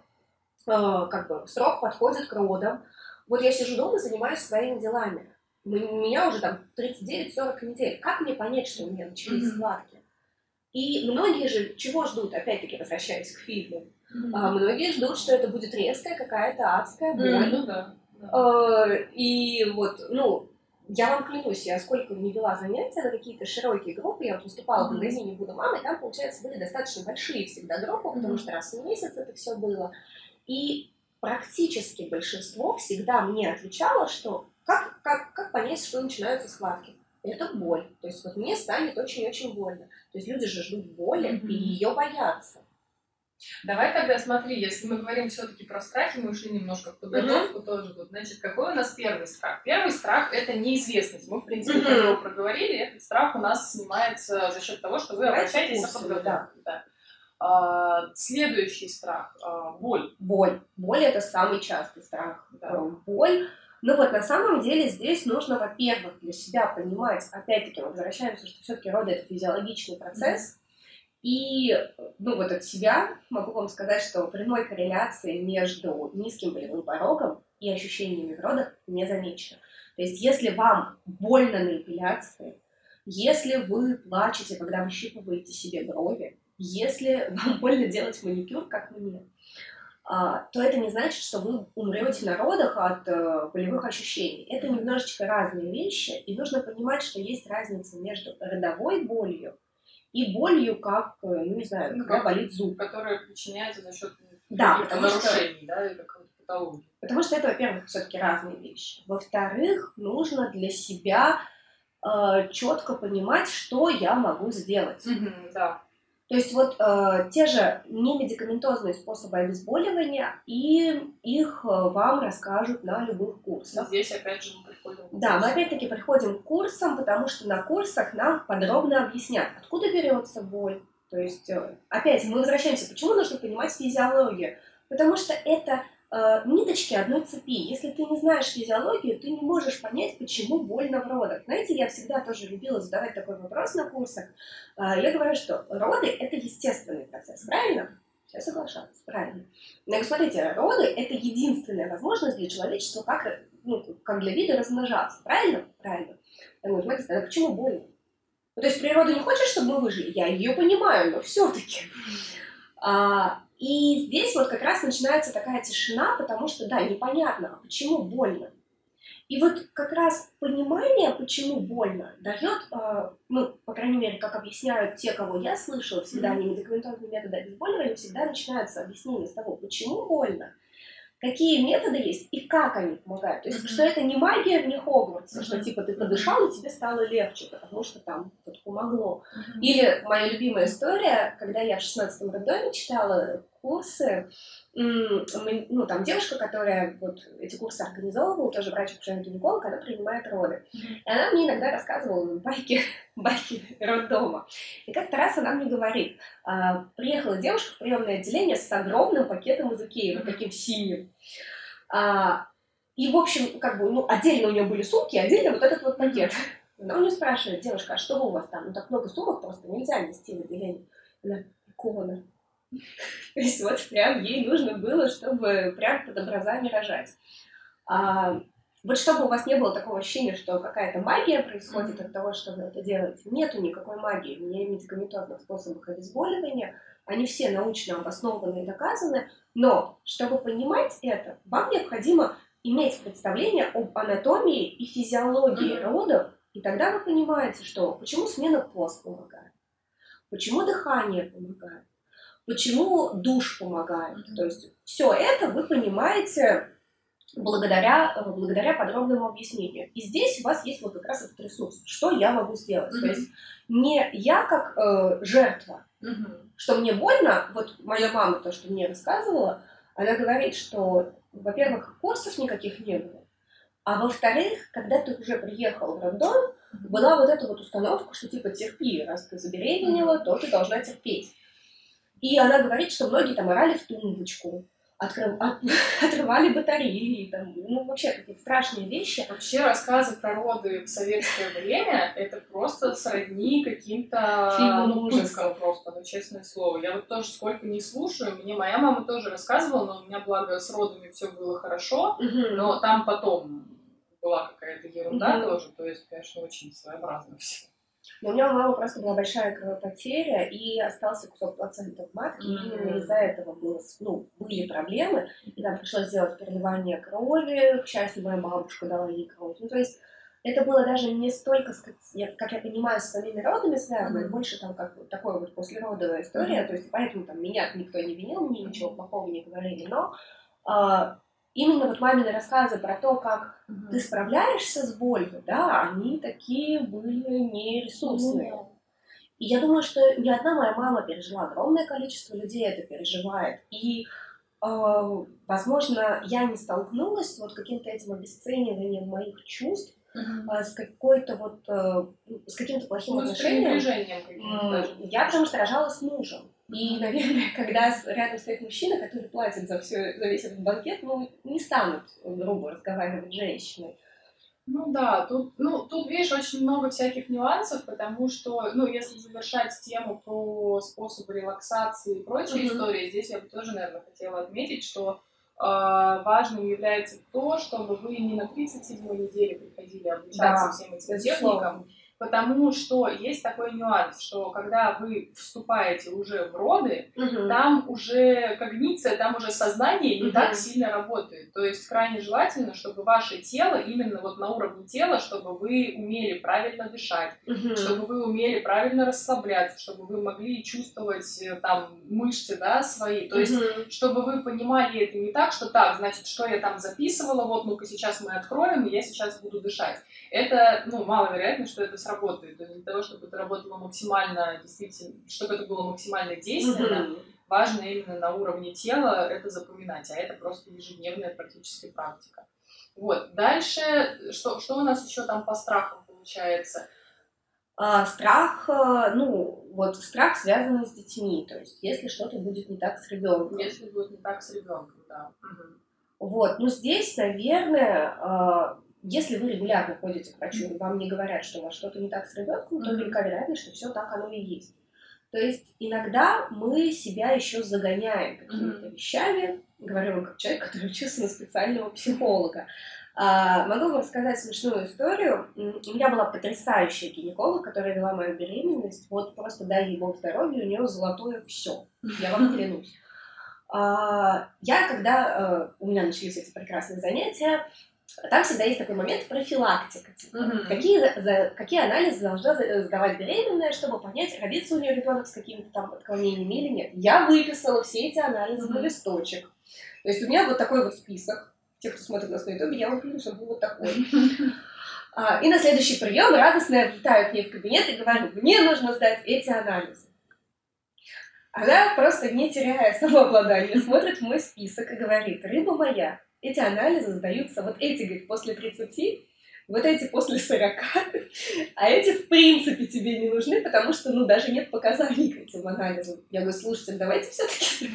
как бы срок подходит к родам, вот я сижу дома, занимаюсь своими делами у меня уже там 39-40 недель. Как мне понять, что у меня начались mm-hmm. схватки? И многие же чего ждут, опять-таки возвращаясь к фильму, mm-hmm. а, многие ждут, что это будет резкая какая-то адская боль. Mm-hmm. А, и вот, ну, я вам клянусь, я сколько не вела занятия на какие-то широкие группы, я вот выступала mm-hmm. в магазине «Буду мамой», там, получается, были достаточно большие всегда группы, потому что раз в месяц это все было. И практически большинство всегда мне отвечало, что как, как, как понять, что начинаются схватки? Это боль. То есть вот мне станет очень-очень больно. То есть люди же ждут боли mm-hmm. и ее боятся.
Давай тогда смотри, если мы говорим все-таки про страхи, мы ушли немножко в подготовку mm-hmm. тоже. Вот, значит, какой у нас первый страх? Первый страх это неизвестность. Мы, в принципе, mm-hmm. про него проговорили. Этот страх у нас снимается за счет того, что вы обращаетесь за подготовкой. Да. Да. А, следующий страх а, боль.
Боль. Боль это самый частый страх. Да. Боль но вот на самом деле здесь нужно, во-первых, для себя понимать, опять-таки, мы возвращаемся, что все-таки роды это физиологичный процесс, и, ну вот от себя могу вам сказать, что прямой корреляции между низким болевым порогом и ощущениями в родах не замечено. То есть если вам больно на эпиляции, если вы плачете, когда выщипываете себе брови, если <laughs> вам больно делать маникюр, как мне, а, то это не значит, что вы умрете на родах от э, болевых ощущений. Это немножечко разные вещи, и нужно понимать, что есть разница между родовой болью и болью, как, э, ну не знаю, ну, когда болит зуб.
Которая причиняется за счет
да, нарушений,
что... да, или какой-то патологии.
Потому что это, во-первых, все-таки разные вещи. Во-вторых, нужно для себя э, четко понимать, что я могу сделать.
Mm-hmm, да.
То есть вот э, те же немедикаментозные способы обезболивания, и их э, вам расскажут на любых курсах.
Здесь опять же мы приходим к
Да, мы опять-таки приходим к курсам, потому что на курсах нам подробно объяснят, откуда берется боль. То есть, э, опять, мы возвращаемся, почему нужно понимать физиологию? Потому что это э, ниточки одной цепи. Если ты не знаешь физиологию, ты не можешь понять, почему больно в родах. Знаете, я всегда тоже любила задавать такой вопрос на курсах. Э, я говорю, что роды – это естественный процесс, правильно? Все соглашаются, правильно. Но смотрите, роды – это единственная возможность для человечества, как, ну, как для вида размножаться, правильно? Правильно. Я говорю, смотрите, а почему больно? Ну, то есть природа не хочет, чтобы мы выжили? Я ее понимаю, но все-таки. А, и здесь вот как раз начинается такая тишина, потому что, да, непонятно, а почему больно. И вот как раз понимание, почему больно, дает, э, ну, по крайней мере, как объясняют те, кого я слышала, всегда mm-hmm. не медикаментозные методы обезболивания, всегда начинается объяснение с того, почему больно, какие методы есть и как они помогают. То есть, mm-hmm. что это не магия вне Хогвартса, mm-hmm. что типа ты подышал и тебе стало легче, потому что там вот помогло. Mm-hmm. Или моя любимая история, когда я в 16-м роддоме читала курсы, ну, там девушка, которая вот эти курсы организовывала, тоже врач-гинеколог, она принимает роды. И она мне иногда рассказывала байки, <laughs> байки роддома. И как-то раз она мне говорит, а, приехала девушка в приемное отделение с огромным пакетом из Икеи, вот таким синим. А, и, в общем, как бы, ну, отдельно у нее были сумки, отдельно вот этот вот пакет. Она у нее спрашивает, девушка, а что у вас там? Ну, так много сумок просто нельзя нести в отделение. Она, икона. <laughs> То есть вот прям ей нужно было, чтобы прям под образами рожать. А, вот чтобы у вас не было такого ощущения, что какая-то магия происходит от того, что вы это делаете, нету никакой магии в медикаментозных способах обезболивания. Они все научно обоснованы и доказаны, но чтобы понимать это, вам необходимо иметь представление об анатомии и физиологии mm-hmm. родов, и тогда вы понимаете, что почему смена пост помогает, почему дыхание помогает, Почему душ помогает? Mm-hmm. То есть все это вы понимаете благодаря, э, благодаря подробному объяснению. И здесь у вас есть вот как раз этот ресурс. Что я могу сделать? Mm-hmm. То есть не я как э, жертва, mm-hmm. что мне больно, вот моя мама то, что мне рассказывала, она говорит, что, во-первых, курсов никаких не было, а во-вторых, когда ты уже приехал в роддом, была вот эта вот установка, что типа терпи, раз ты забеременела, то ты должна терпеть. И она говорит, что многие там орали в тумбочку, открыв... от... <laughs> отрывали батареи, там, ну, вообще какие-то страшные вещи.
Вообще рассказы про роды в советское время — это просто сродни каким-то
фильмам ужасов.
просто, ну, честное слово. Я вот тоже сколько не слушаю, мне моя мама тоже рассказывала, но у меня, благо, с родами все было хорошо, угу. но там потом была какая-то ерунда угу. тоже, то есть, конечно, очень своеобразно все.
Но у меня у мамы просто была большая кровопотеря, и остался кусок плаценты в матке, mm-hmm. и именно из-за этого было, ну, были проблемы, и нам пришлось сделать переливание крови, к счастью, моя бабушка дала ей кровь. Ну, то есть это было даже не столько, как я понимаю, с самими родами связано, mm-hmm. больше там как такой вот послеродовая история, mm-hmm. то есть поэтому там меня никто не винил, мне ничего плохого не говорили, но а, именно вот мамины рассказы про то, как угу. ты справляешься с болью, да, они такие были нересурсные. Ну, И я думаю, что ни одна моя мама пережила, огромное количество людей это переживает. И, э, возможно, я не столкнулась с вот каким-то этим обесцениванием моих чувств, Uh-huh. с какой-то вот э, с каким-то плохим ну, отношением.
С
я потому что рожала с мужем. И, наверное, <laughs> когда рядом стоит мужчина, который платит за, все, за весь этот банкет, ну, не станут грубо разговаривать с женщиной.
Ну да, тут, ну, тут, видишь, очень много всяких нюансов, потому что, ну, если завершать тему про способы релаксации и прочие mm-hmm. истории, здесь я бы тоже, наверное, хотела отметить, что э, важным является то, чтобы вы не на 37-й неделе приходили обучаться да, всем этим техникам, потому что есть такой нюанс, что когда вы вступаете уже в роды, угу. там уже когниция, там уже сознание не угу. так сильно работает. То есть крайне желательно, чтобы ваше тело, именно вот на уровне тела, чтобы вы умели правильно дышать, угу. чтобы вы умели правильно расслабляться, чтобы вы могли чувствовать э, там мышцы, да, свои. То есть, угу. чтобы вы понимали это не так, что так, значит, что я там записывала, вот, ну-ка сейчас мы откроем, и я сейчас буду дышать. Это, ну, маловероятно, что это сработает. То есть для того, чтобы это работало максимально, действительно, чтобы это было максимально действенно, mm-hmm. важно именно на уровне тела это запоминать, а это просто ежедневная практическая практика. Вот. Дальше, что, что у нас еще там по страхам получается?
А, страх, э, ну, вот страх связан с детьми, то есть если что-то будет не так с ребенком.
Если будет не так с ребенком, да.
Угу. Вот, ну здесь, наверное, а, если вы регулярно ходите к врачу, и вам не говорят, что у вас что-то не так с ребенком, то велика вероятность, что все так оно и есть. То есть иногда мы себя еще загоняем какими-то mm-hmm. вещами, говорю вам как человек, который учился на специального психолога. А, могу вам рассказать смешную историю. У меня была потрясающая гинеколог, которая вела мою беременность. Вот просто дай ей бог здоровья, у нее золотое все. Я вам <laughs> клянусь. А, я, когда э, у меня начались эти прекрасные занятия, там всегда есть такой момент профилактика. Типа, mm-hmm. какие, за, какие анализы должна сдавать беременная, чтобы понять, родится у нее ребенок с какими-то там отклонениями или нет. Я выписала все эти анализы mm-hmm. на листочек. То есть у меня вот такой вот список. Те, кто смотрит нас на ютубе, я выпишу, чтобы был вот такой. <laughs> А, и на следующий прием радостно я влетаю к ней в кабинет и говорю, мне нужно сдать эти анализы. Она просто не теряя <laughs> самообладания смотрит в мой список и говорит, рыба моя, эти анализы сдаются, вот эти, говорит, после 30, вот эти после 40, а эти в принципе тебе не нужны, потому что, ну, даже нет показаний к этим анализам. Я говорю, слушайте, давайте все-таки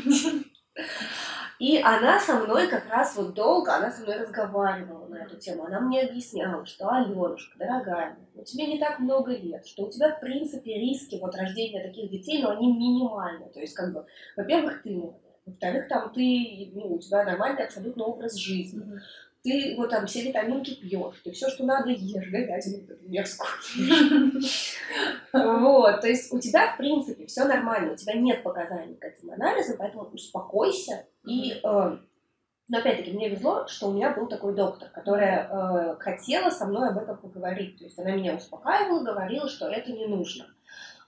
и она со мной как раз вот долго, она со мной разговаривала на эту тему. Она мне объясняла, что, Аленушка, дорогая, у тебя не так много лет, что у тебя, в принципе, риски вот рождения таких детей, но они минимальны. То есть, как бы, во-первых, ты во-вторых, там ты, ну, у тебя нормальный абсолютно образ жизни. Mm-hmm. Ты вот там все витаминки пьешь, ты все, что надо, ешь, говядину, мерзкую <laughs> Вот, то есть у тебя, в принципе, все нормально, у тебя нет показаний к этим анализам, поэтому успокойся. И, э, но опять-таки, мне везло, что у меня был такой доктор, которая э, хотела со мной об этом поговорить. То есть она меня успокаивала, говорила, что это не нужно.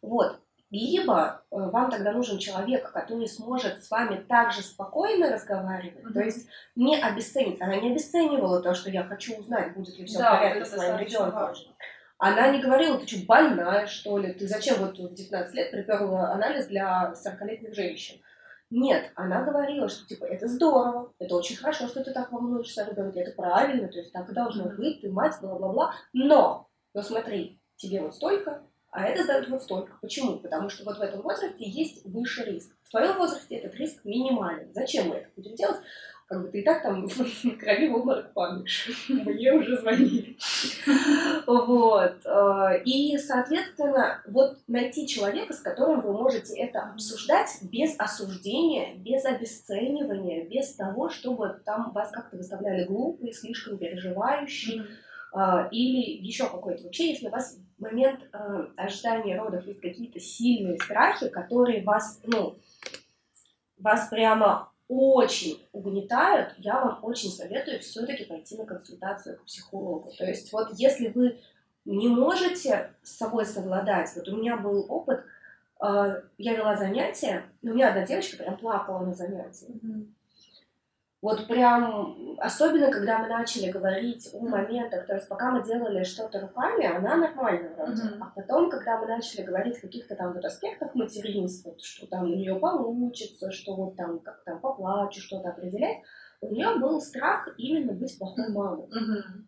Вот. Либо э, вам тогда нужен человек, который сможет с вами также спокойно разговаривать, mm-hmm. то есть не обесценить. Она не обесценивала то, что я хочу узнать, будет ли все да, в порядке с моим ребенком. Она не говорила, ты что, больная, что ли? Ты зачем вот в 19 лет приперла анализ для 40-летних женщин? Нет, она говорила, что типа это здорово, это очень хорошо, что ты так волнуешься о ребенке, это правильно, то есть так и должно быть, ты мать, бла-бла-бла. Но, но смотри, тебе вот столько, а это сдают вот столько. Почему? Потому что вот в этом возрасте есть выше риск. В твоем возрасте этот риск минимален. Зачем мы это будем делать? Как бы ты и так там <laughs> крови в обморок падаешь. Мне уже звонили. Вот. Э, и, соответственно, вот найти человека, с которым вы можете это обсуждать без осуждения, без обесценивания, без того, чтобы там вас как-то выставляли глупые, слишком переживающие, а, или еще какой-то. Вообще, если вас момент э, ожидания родов есть какие-то сильные страхи, которые вас, ну, вас прямо очень угнетают, я вам очень советую все-таки пойти на консультацию к психологу. То есть вот если вы не можете с собой совладать, вот у меня был опыт, э, я вела занятия, у меня одна девочка прям плакала на занятии. Mm-hmm. Вот прям, особенно когда мы начали говорить о моментах, то есть пока мы делали что-то руками, она нормально вроде. Mm-hmm. А потом, когда мы начали говорить о каких-то там вот аспектах материнства, что там у нее получится, что вот там как там поплачу, что-то определять, у нее был страх именно быть плохой мамой. Mm-hmm.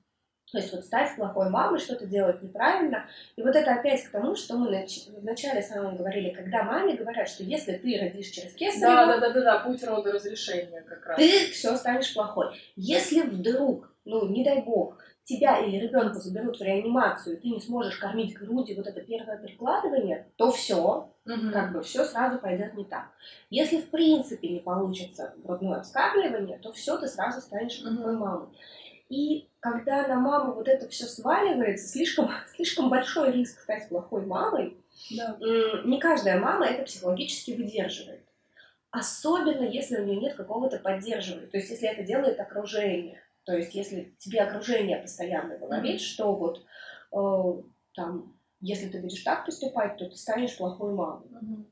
То есть вот стать плохой мамой, что-то делать неправильно. И вот это опять к тому, что мы вначале самом говорили, когда маме говорят, что если ты родишь через кесарево...
Да, да, да, да, да, путь рода разрешения как раз.
Ты все станешь плохой. Если вдруг, ну, не дай бог, тебя или ребенка заберут в реанимацию, и ты не сможешь кормить грудью вот это первое прикладывание, то все, угу. как бы все сразу пойдет не так. Если в принципе не получится грудное вскармливание, то все, ты сразу станешь плохой угу. мамой. И когда на маму вот это все сваливается, слишком, <laughs> слишком большой риск стать плохой мамой, да. не каждая мама это психологически выдерживает. Особенно, если у нее нет какого-то поддерживания. То есть, если это делает окружение. То есть, если тебе окружение постоянно говорит, mm-hmm. что вот э, там, если ты будешь так поступать, то ты станешь плохой мамой. Mm-hmm.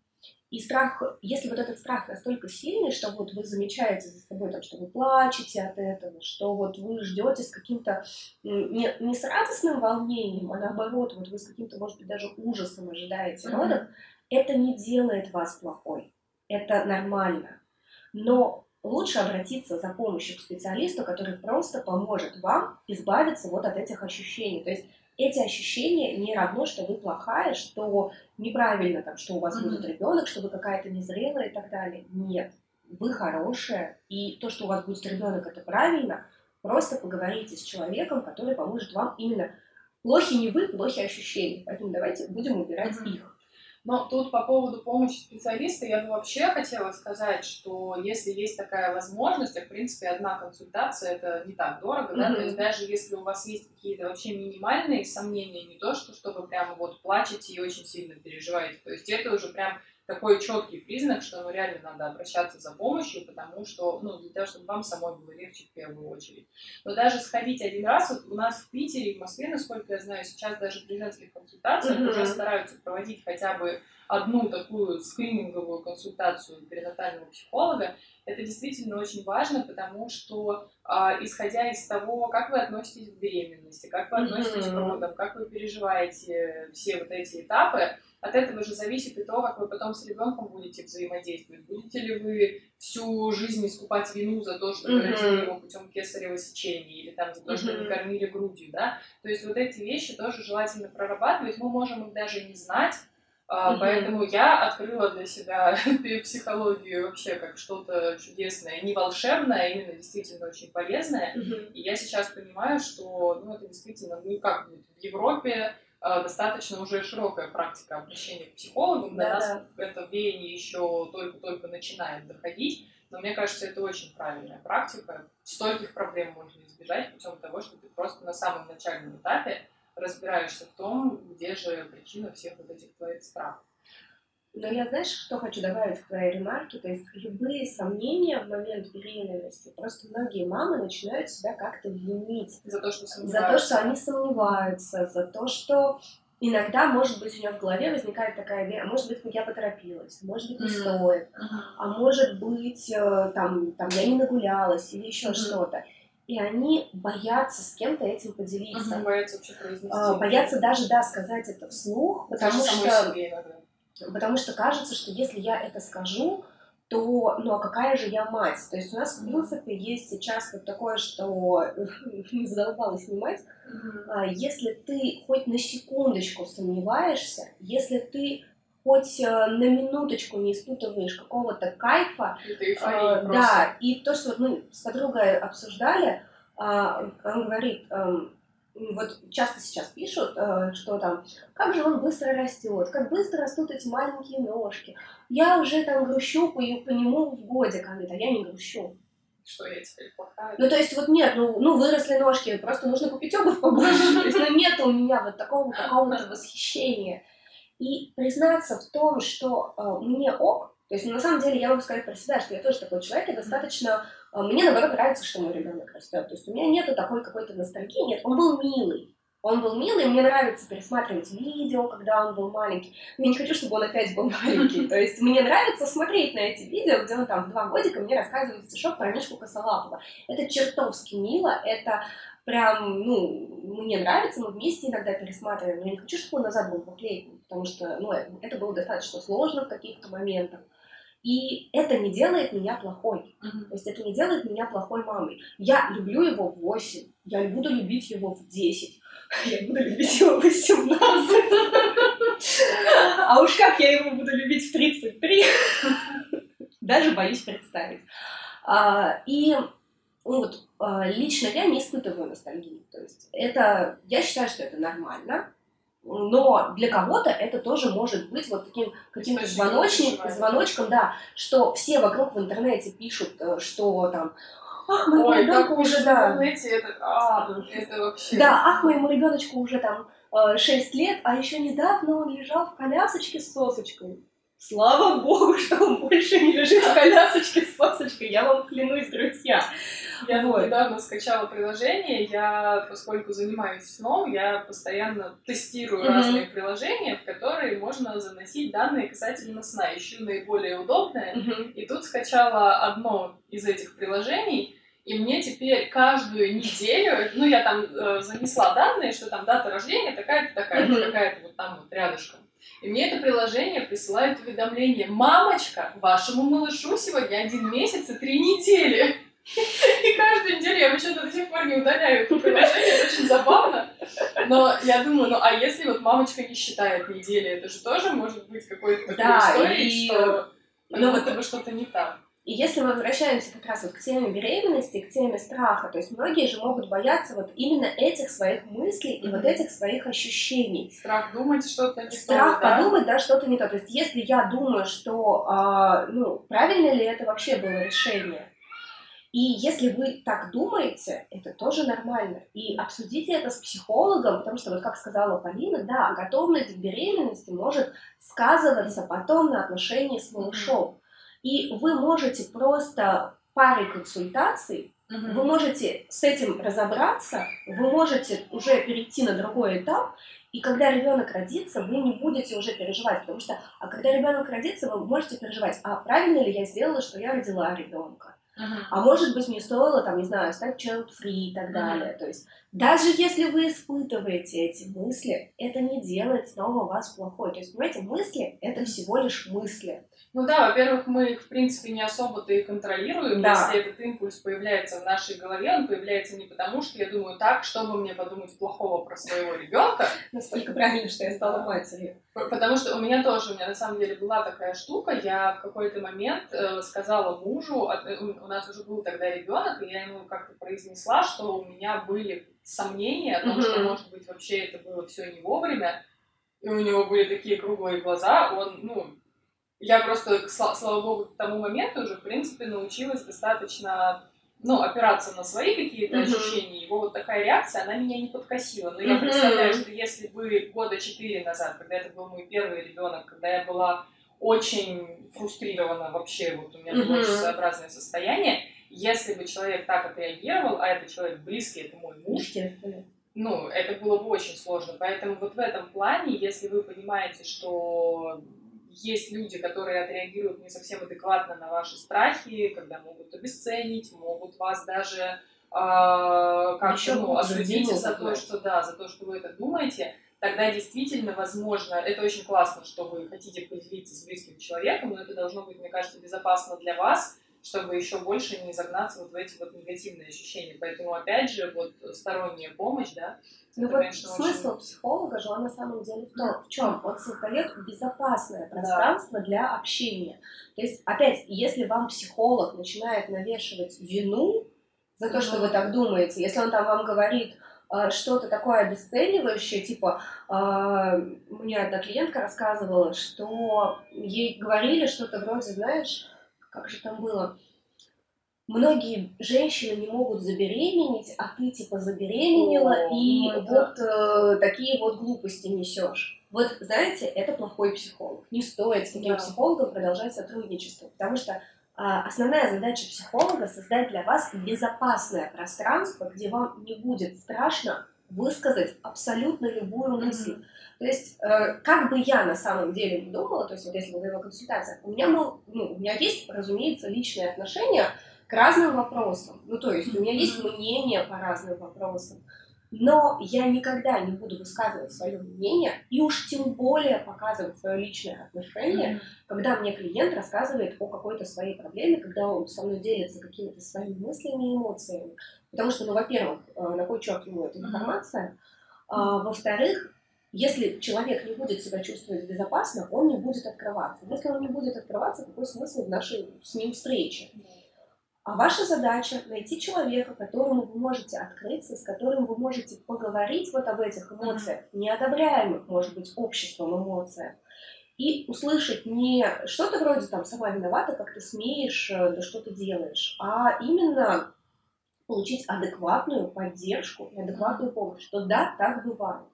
И страх, если вот этот страх настолько сильный, что вот вы замечаете за собой, там, что вы плачете от этого, что вот вы ждете с каким-то, не, не с радостным волнением, а наоборот, вот вы с каким-то, может быть, даже ужасом ожидаете mm-hmm. родов, это не делает вас плохой. Это нормально. Но лучше обратиться за помощью к специалисту, который просто поможет вам избавиться вот от этих ощущений. То есть эти ощущения не равно, что вы плохая, что неправильно, там, что у вас mm-hmm. будет ребенок, что вы какая-то незрелая и так далее. Нет, вы хорошая, и то, что у вас будет ребенок, это правильно. Просто поговорите с человеком, который поможет вам именно плохи не вы, плохи ощущения. Поэтому давайте будем убирать mm-hmm. их.
Но тут по поводу помощи специалиста я бы вообще хотела сказать, что если есть такая возможность, а в принципе одна консультация это не так дорого, mm-hmm. да, то есть даже если у вас есть какие-то вообще минимальные сомнения, не то, что, что вы прямо вот плачете и очень сильно переживаете, то есть это уже прям такой четкий признак, что ну, реально надо обращаться за помощью, потому что, ну, для того, чтобы вам самой было легче в первую очередь. Но даже сходить один раз, вот у нас в Питере и в Москве, насколько я знаю, сейчас даже при женских консультациях mm-hmm. уже стараются проводить хотя бы одну такую скрининговую консультацию перинатального психолога, это действительно очень важно, потому что, а, исходя из того, как вы относитесь к беременности, как вы относитесь mm-hmm. к родам, как вы переживаете все вот эти этапы, от этого же зависит и то, как вы потом с ребенком будете взаимодействовать. Будете ли вы всю жизнь искупать вину за то, что вы mm-hmm. родили его путем кесарево сечения, или там за то, mm-hmm. что не кормили грудью, да? То есть вот эти вещи тоже желательно прорабатывать. Мы можем их даже не знать, Mm-hmm. Поэтому я открыла для себя <laughs> психологию вообще как что-то чудесное, не волшебное, а именно действительно очень полезное. Mm-hmm. И я сейчас понимаю, что ну, это действительно, ну как в Европе достаточно уже широкая практика обращения к психологам. Для да, нас да. это веяние еще только-только начинает доходить. Но мне кажется, это очень правильная практика. Стольких проблем можно избежать путем того, что ты просто на самом начальном этапе разбираешься в том, где же причина всех вот этих твоих страхов.
Но я, знаешь, что хочу добавить к твоей ремарке? То есть любые сомнения в момент беременности, просто многие мамы начинают себя как-то винить.
За то, что
сомневаются. За то, что они сомневаются, за то, что иногда, может быть, у нее в голове возникает такая идея, а может быть, я поторопилась, может быть, не mm-hmm. стоит, а может быть, э, там, там я не нагулялась или еще mm-hmm. что-то и они боятся с кем-то этим поделиться.
Угу, боятся вообще произнести.
А, боятся даже, да, сказать это вслух, потому даже что... Себе Потому что кажется, что если я это скажу, то, ну а какая же я мать? То есть у нас, в принципе, есть сейчас вот такое, что <laughs> задолбало снимать. Mm-hmm. Если ты хоть на секундочку сомневаешься, если ты хоть э, на минуточку не испытываешь какого-то кайфа. Э, да, и то, что мы с подругой обсуждали, э, он говорит, э, вот часто сейчас пишут, э, что там, как же он быстро растет, как быстро растут эти маленькие ножки. Я уже там грущу по, по нему в годик, а я не грущу.
Что я теперь плохая?
Ну, то есть, вот нет, ну, ну выросли ножки, просто нужно купить обувь побольше. Есть, ну, нет у меня вот такого какого-то восхищения. И признаться в том, что э, мне ок, то есть, ну, на самом деле, я могу сказать про себя, что я тоже такой человек, и достаточно... Э, мне, наоборот, нравится, что мой ребенок растет. То есть у меня нету такой какой-то ностальгии. Нет, он был милый. Он был милый, мне нравится пересматривать видео, когда он был маленький. Я не хочу, чтобы он опять был <laughs> маленький. То есть мне нравится смотреть на эти видео, где он там в два годика мне рассказывает стишок про Мишку Косолапова. Это чертовски мило, это прям, ну, мне нравится, мы вместе иногда пересматриваем, но я не хочу, чтобы он назад был двухлетний, потому что, ну, это было достаточно сложно в каких-то моментах. И это не делает меня плохой. Uh-huh. То есть это не делает меня плохой мамой. Я люблю его в 8, <laughs> я буду любить его в 10, я буду любить его в 18. А уж как я его буду любить в 33, <laughs> даже боюсь представить. А, и ну, вот, а, лично я не испытываю ностальгии. То есть это, я считаю, что это нормально, но для кого-то это тоже может быть вот таким каким-то звоночником, звоночком, да, что все вокруг в интернете пишут, э, что там ах, моему Ой, ребенку уже, да.
это, а, это вообще...
Да, ах, моему ребеночку уже там 6 э, лет, а еще недавно он лежал в колясочке с сосочкой. Слава богу, что он больше не лежит в колясочке с сосочкой, я вам клянусь, друзья.
Я вот. недавно скачала приложение, я, поскольку занимаюсь сном, я постоянно тестирую mm-hmm. разные приложения, в которые можно заносить данные касательно сна, ищу наиболее удобное. Mm-hmm. И тут скачала одно из этих приложений, и мне теперь каждую неделю, ну, я там э, занесла данные, что там дата рождения такая-то, такая-то, mm-hmm. такая-то, вот там вот рядышком. И мне это приложение присылает уведомление. Мамочка, вашему малышу сегодня один месяц и три недели. И каждую неделю я почему-то до сих пор не удаляю это приложение, это очень забавно. Но я думаю, ну а если вот мамочка не считает недели, это же тоже может быть какой-то такой да, историей, и... что ну, вот бы что-то не так.
И если мы возвращаемся как раз вот к теме беременности, к теме страха, то есть многие же могут бояться вот именно этих своих мыслей и mm-hmm. вот этих своих ощущений.
Страх думать что-то не
Страх то, подумать, да? да, что-то не то. То есть если я думаю, что, а, ну, правильно ли это вообще было решение, И если вы так думаете, это тоже нормально. И обсудите это с психологом, потому что, вот как сказала Полина, да, готовность к беременности может сказываться потом на отношении с малышом. И вы можете просто парой консультаций вы можете с этим разобраться, вы можете уже перейти на другой этап, и когда ребенок родится, вы не будете уже переживать, потому что, а когда ребенок родится, вы можете переживать, а правильно ли я сделала, что я родила ребенка, А может быть мне стоило, там, не знаю, стать child-free и так далее. То есть даже если вы испытываете эти мысли, это не делает снова вас плохой. То есть, понимаете, мысли — это всего лишь мысли.
Ну да, во-первых, мы их, в принципе, не особо-то и контролируем.
Да.
Если этот импульс появляется в нашей голове, он появляется не потому, что я думаю так, чтобы мне подумать плохого про своего ребенка, <laughs>
Насколько правильно, что я стала матерью.
Потому что у меня тоже, у меня на самом деле была такая штука, я в какой-то момент э, сказала мужу, э, у нас уже был тогда ребенок, и я ему как-то произнесла, что у меня были сомнения о том, что, может быть, вообще это было все не вовремя, и у него были такие круглые глаза, он, ну, я просто, слава богу, к тому моменту уже, в принципе, научилась достаточно, ну, опираться на свои какие-то
Мгм.
ощущения. Его вот такая реакция, она меня не подкосила. Но я
Мгм.
представляю, что если бы года четыре назад, когда это был мой первый ребенок, когда я была очень фрустрирована вообще, вот у меня было
Мгм.
очень своеобразное состояние, если бы человек так отреагировал, а это человек близкий, это мой муж, ну, это было бы очень сложно. Поэтому вот в этом плане, если вы понимаете, что есть люди, которые отреагируют не совсем адекватно на ваши страхи, когда могут обесценить, могут вас даже а, как ну, осудить за то, что да, за то, что вы это думаете, тогда действительно возможно, это очень классно, что вы хотите поделиться с близким человеком, но это должно быть, мне кажется, безопасно для вас, чтобы еще больше не загнаться вот в эти вот негативные ощущения. Поэтому, опять же, вот сторонняя помощь, да,
Ну вот
конечно,
смысл
очень-
психолога же он на самом деле в том, в чем? Он создает безопасное пространство для общения. То есть, опять, если вам психолог начинает навешивать вину за то, что вы так думаете, если он там вам говорит э, что-то такое обесценивающее, типа, э, мне одна клиентка рассказывала, что ей говорили что-то вроде, знаешь, как же там было, многие женщины не могут забеременеть, а ты типа забеременела
О,
и
ну
вот э, такие вот глупости несешь. Вот, знаете, это плохой психолог. Не стоит с таким
Да.
психологом продолжать сотрудничество, потому что а, основная задача психолога создать для вас безопасное пространство, где вам не будет страшно высказать абсолютно любую мысль. То есть, э, как бы я на самом деле не думала, то есть, вот если мы говорим о консультациях, у меня, был, ну, у меня есть, разумеется, личные отношения к разным вопросам. Ну, то есть, у меня есть мнение по разным вопросам. Но я никогда не буду высказывать свое мнение, и уж тем более показывать свое личное отношение,
Мгм.
когда мне клиент рассказывает о какой-то своей проблеме, когда он со мной делится какими-то своими мыслями и эмоциями. Потому что, ну, во-первых, э, на кой черт ему эта информация, а, во-вторых, если человек не будет себя чувствовать безопасно, он не будет открываться. Если он не будет открываться, какой смысл в нашей с ним встрече? А ваша задача найти человека, которому вы можете открыться, с которым вы можете поговорить вот об этих эмоциях, неодобряемых, может быть, обществом эмоциях, и услышать не что-то вроде там «сама виновата, как ты смеешь, э, да что ты делаешь», а именно получить адекватную поддержку и адекватную помощь, что да, так бывает.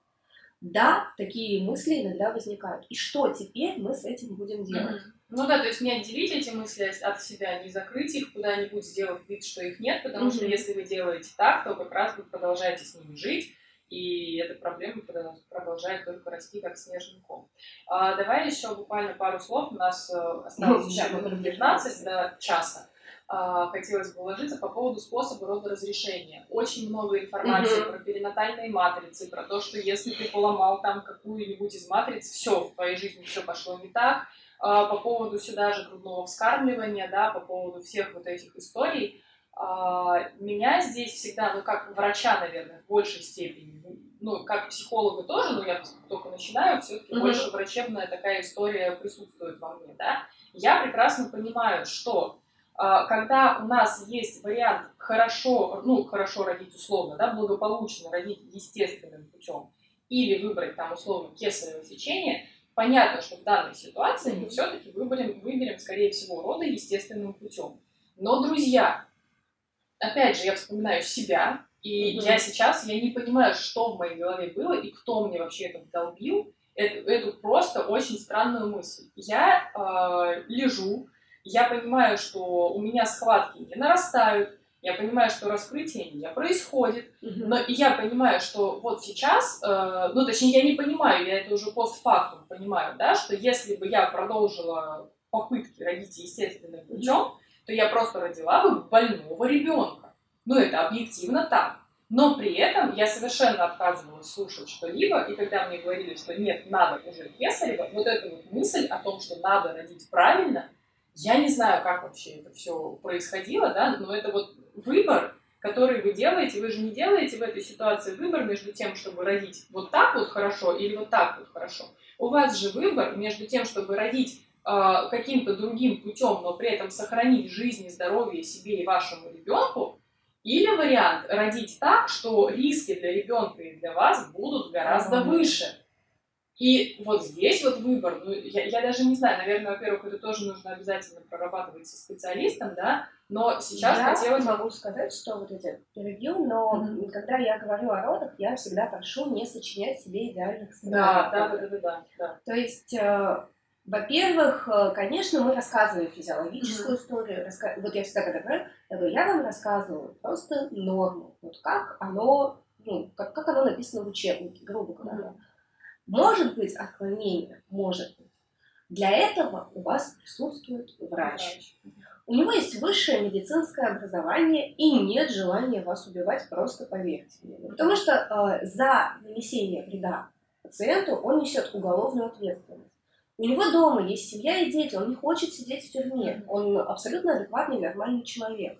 Да, такие мысли иногда возникают. И что теперь мы с этим будем делать?
Мгм. Ну да, то есть не отделить эти мысли от себя, не закрыть их куда-нибудь, сделав вид, что их нет, потому что
Мгм.
если вы делаете так, то как раз вы продолжаете с ними жить, и эта проблема продол- продолжает только расти, как снежный ком. А, давай еще буквально пару слов, у нас э, осталось
Ну,
еще минут
приближаемся.
15 до часа. А, хотелось бы уложиться по поводу способа родоразрешения. Очень много информации
Мгм.
про перинатальные матрицы, про то, что если ты поломал там какую-нибудь из матриц, все, в твоей жизни все пошло не так, а, по поводу сюда же грудного вскармливания, да, по поводу всех вот этих историй. А, Меня здесь всегда, ну, как врача, наверное, в большей степени, ну, как психолога тоже, но я только начинаю, все-таки
Мгм.
больше врачебная такая история присутствует во мне, да. Я прекрасно понимаю, что когда у нас есть вариант хорошо, ну, хорошо родить условно, да, благополучно родить естественным путем, или выбрать там условно кесарево сечение, понятно, что в данной ситуации мы все-таки выберем, выберем, скорее всего, роды естественным путем. Но, друзья, опять же, я вспоминаю себя, и mm-hmm. я сейчас, я не понимаю, что в моей голове было и кто мне вообще это вдолбил, эту, эту просто очень странную мысль. Я э, лежу, я понимаю, что у меня схватки не нарастают, я понимаю, что раскрытие не происходит, mm-hmm. но и я понимаю, что вот сейчас, э, ну точнее я не понимаю, я это уже постфактум понимаю, да, что если бы я продолжила попытки родить естественным путем, mm-hmm. то я просто родила бы больного ребенка. Ну это объективно так. Но при этом я совершенно отказывалась слушать что-либо, и когда мне говорили, что нет, надо уже кесарево, вот эта вот мысль о том, что надо родить правильно, я не знаю, как вообще это все происходило, да, но это вот выбор, который вы делаете, вы же не делаете в этой ситуации выбор между тем, чтобы родить вот так вот хорошо или вот так вот хорошо. У вас же выбор между тем, чтобы родить э, каким-то другим путем, но при этом сохранить жизнь и здоровье себе и вашему ребенку, или вариант родить так, что риски для ребенка и для вас будут гораздо mm-hmm. выше. И вот здесь вот выбор, ну, я, я даже не знаю, наверное, во-первых, это тоже нужно обязательно прорабатывать со специалистом, да, но сейчас
я
хотелось...
могу сказать, что вот эти ревью, но mm-hmm. когда я говорю о родах, я всегда прошу не сочинять себе идеальных
сценариев. Да, да, да, да, да, да.
То есть э, во-первых, э, конечно, мы рассказываем физиологическую mm-hmm. историю. Раска... Вот я всегда когда говорю, я говорю, я вам рассказываю просто норму. Вот как оно, ну, как, как оно написано в учебнике, грубо говоря. Mm-hmm. Может быть отклонение, может быть. Для этого у вас присутствует врач. У него есть высшее медицинское образование и нет желания вас убивать, просто поверьте мне. Потому что э, за нанесение вреда пациенту он несет уголовную ответственность. У него дома есть семья и дети, он не хочет сидеть в тюрьме, он абсолютно адекватный, нормальный человек.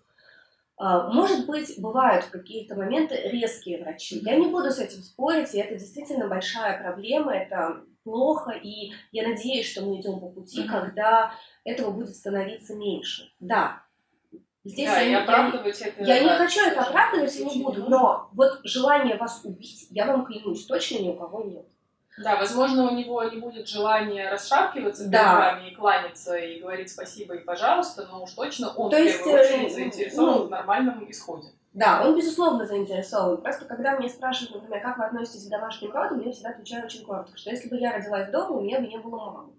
А, может быть, бывают в какие-то моменты резкие врачи. Я не буду с этим спорить, и это действительно большая проблема, это плохо, и я надеюсь, что мы идем по пути, mm-hmm. когда этого будет становиться меньше. Да,
Здесь да, я, оправдывать
я,
это...
Я не хочу это оправдывать и не буду, но вот желание вас убить, я вам клянусь, точно ни у кого нет.
Да, возможно, у него не будет желания расшаркиваться перед да. вами и кланяться, и говорить спасибо и пожалуйста, но уж точно он То в первую есть, очередь э, заинтересован ну, в нормальном исходе.
Да, он безусловно заинтересован. Просто когда меня спрашивают, например, как вы относитесь к домашним родам, я всегда отвечаю очень коротко, что если бы я родилась дома, у меня бы не было мамы.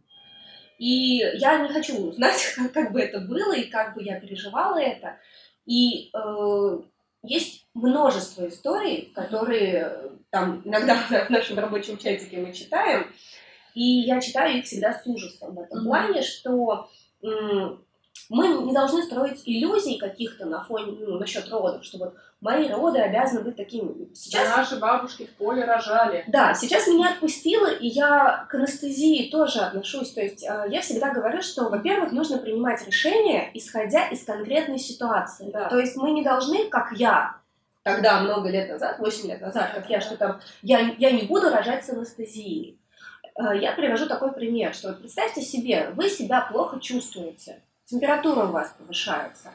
И я не хочу знать, как, <laughs> как бы это было и как бы я переживала это. И э, есть множество историй, которые там иногда <laughs> в нашем рабочем чатике мы читаем, и я читаю их всегда с ужасом в этом mm-hmm. плане, что мы не должны строить иллюзий каких-то на фоне, ну, насчет родов, что вот мои роды обязаны быть такими.
Сейчас... Да наши бабушки в поле рожали.
Да, сейчас меня отпустило, и я к анестезии тоже отношусь. То есть э, я всегда говорю, что, во-первых, нужно принимать решения, исходя из конкретной ситуации. Да. То есть мы не должны, как я, тогда, много лет назад, 8 лет назад, как я, что там, я, я не буду рожать с анестезией. Э, я привожу такой пример, что вот представьте себе, вы себя плохо чувствуете, температура у вас повышается.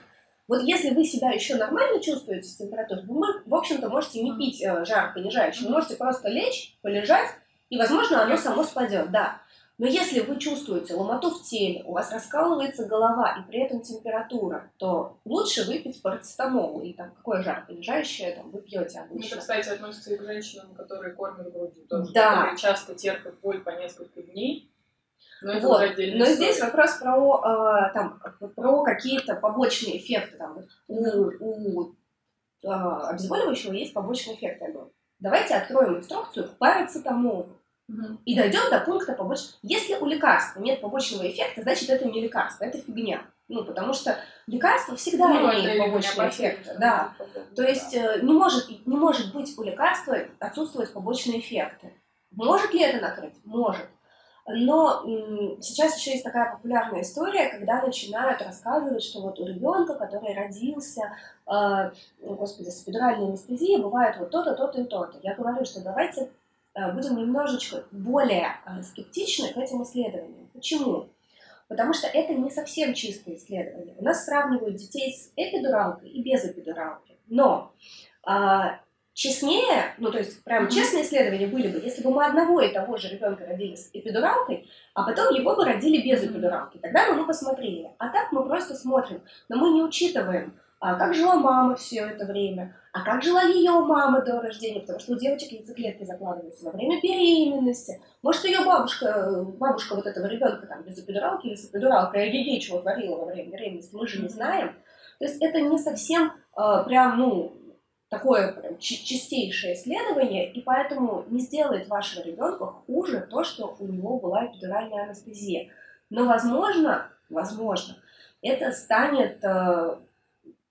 Вот если вы себя еще нормально чувствуете с температурой, вы, в общем-то, можете не пить э, жар понижающий, вы можете просто лечь, полежать, и, возможно, оно само спадет, да. Но если вы чувствуете ломоту в теле, у вас раскалывается голова и при этом температура, то лучше выпить парацетамол и там какое жаропонижающее там вы пьете
обычно. Это, кстати, относится и к женщинам, которые кормят грудью тоже, да. которые часто терпят боль по несколько дней.
Но, это вот. Но здесь вопрос про, э, там, про какие-то побочные эффекты. Там, у, у э, обезболивающего есть побочные эффекты. Я говорю, давайте откроем инструкцию к парацетамолу. И дойдем до пункта побочного. Если у лекарства нет побочного эффекта, значит это не лекарство, это фигня. Ну, потому что лекарство всегда ну, имеет побочный эффект. Да. То есть э, не может, не может быть у лекарства отсутствовать побочные эффекты. Может ли это накрыть? Может. Но сейчас еще есть такая популярная история, когда начинают рассказывать, что вот у ребенка, который родился, э, господи, с эпидуральной анестезией, бывает вот то-то, то-то и то-то. Я говорю, что давайте будем немножечко более э, скептичны к этим исследованиям. Почему? Потому что это не совсем чистые исследования. У нас сравнивают детей с эпидуралкой и без эпидуралки. Но а, честнее, ну то есть прям mm-hmm. честные исследования были бы, если бы мы одного и того же ребенка родили с эпидуралкой, а потом его бы родили без эпидуралки. Тогда бы мы посмотрели. А так мы просто смотрим, но мы не учитываем а как жила мама все это время, а как жила ее мама до рождения, потому что у девочек яйцеклетки закладываются во время беременности. Может, ее бабушка, бабушка вот этого ребенка там без эпидуралки или с эпидуралкой, эгегей чего творила во время беременности, мы же не знаем. То есть это не совсем э, прям, ну, такое прям чистейшее исследование, и поэтому не сделает вашего ребенка хуже то, что у него была эпидуральная анестезия. Но, возможно, возможно, это станет э,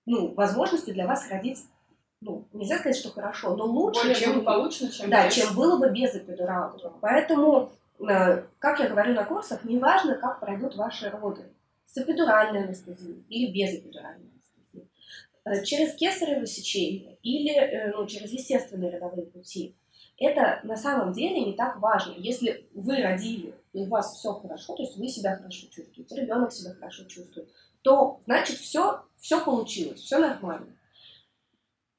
ну, возможностью для вас родить, ну, нельзя сказать, что хорошо, но лучше,
Более
чем,
получше, чем,
да,
без.
чем было бы без эпидуралки. Поэтому, э, как я говорю на курсах, неважно, как пройдут ваши роды, с эпидуральной анестезией или без эпидуральной анестезии, э, через кесарево сечение или э, ну, через естественные родовые пути. Это на самом деле не так важно. Если вы родили, и у вас все хорошо, то есть вы себя хорошо чувствуете, ребенок себя хорошо чувствует, то значит все, все получилось, все нормально.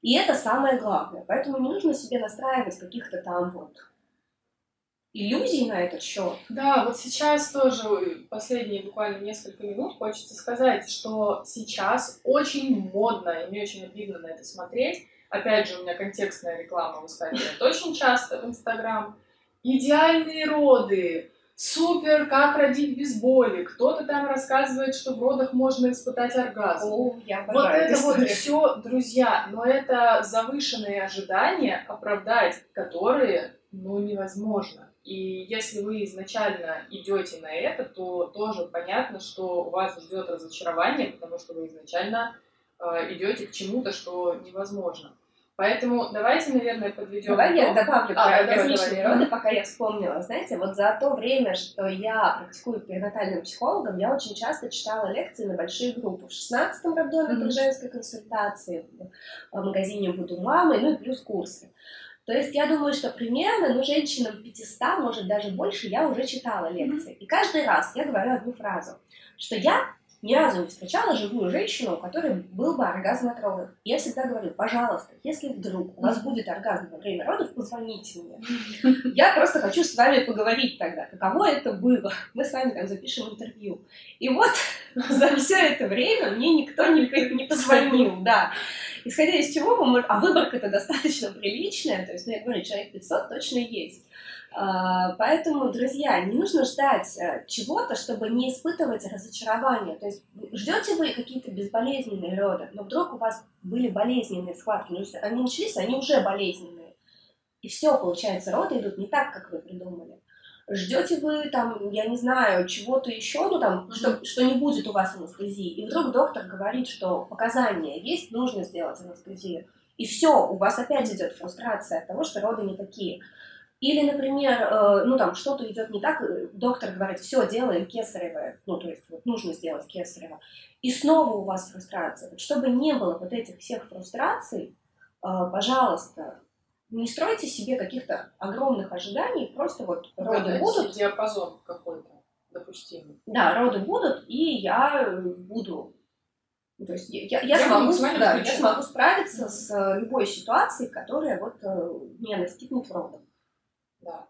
И это самое главное. Поэтому не нужно себе настраивать каких-то там вот иллюзий на этот счет.
Да, вот сейчас тоже последние буквально несколько минут хочется сказать, что сейчас очень модно, и мне очень обидно на это смотреть. Опять же, у меня контекстная реклама выскакивает очень часто в Инстаграм. Идеальные роды, супер, как родить без боли. Кто-то там рассказывает, что в родах можно испытать оргазм.
О, я
вот это вот все, друзья, но это завышенные ожидания, оправдать которые, ну, невозможно. И если вы изначально идете на это, то тоже понятно, что у вас ждет разочарование, потому что вы изначально э, идете к чему-то, что невозможно. Поэтому давайте, наверное, подведем.
Давай я добавлю а, про различные роды, пока я вспомнила. Знаете, вот за то время, что я практикую перинатальным психологом, я очень часто читала лекции на большие группы. В 16-м роддоме mm-hmm. при женской консультации, в магазине «Буду мамой», ну и плюс курсы. То есть я думаю, что примерно, ну, женщинам 500, может, даже больше, я уже читала лекции. И каждый раз я говорю одну фразу, что я ни разу не встречала живую женщину, у которой был бы оргазм от родов. Я всегда говорю, пожалуйста, если вдруг у вас будет оргазм во время родов, позвоните мне. <laughs> Я просто хочу с вами поговорить тогда, каково это было. Мы с вами там запишем интервью. И вот <laughs> за все это время мне никто не, не позвонил, да. Исходя из чего мы. А выборка-то достаточно приличная, то есть, ну, я говорю, человек 500 точно есть. А, поэтому, друзья, не нужно ждать э, чего-то, чтобы не испытывать разочарование. То есть ждете вы какие-то безболезненные роды, но вдруг у вас были болезненные схватки, ну, они начались, они уже болезненные. И все, получается, роды идут не так, как вы придумали. Ждете вы там, я не знаю, чего-то еще, ну там, mm-hmm. что, что не будет у вас анестезии. И вдруг доктор говорит, что показания есть, нужно сделать анестезию. И все, у вас опять идет фрустрация от того, что роды не такие. Или, например, э, ну там что-то идет не так, э, доктор говорит, все, делаем кесарево, ну то есть вот нужно сделать кесарево. И снова у вас фрустрация. Вот, чтобы не было вот этих всех фрустраций, э, пожалуйста, не стройте себе каких-то огромных ожиданий, просто вот роды да, будут.
Диапазон какой-то допустимый.
Да, роды будут, и я буду то есть я, я, я, смогу, да, я смогу справиться с любой ситуацией, которая вот меня настигнет в родах.
Да.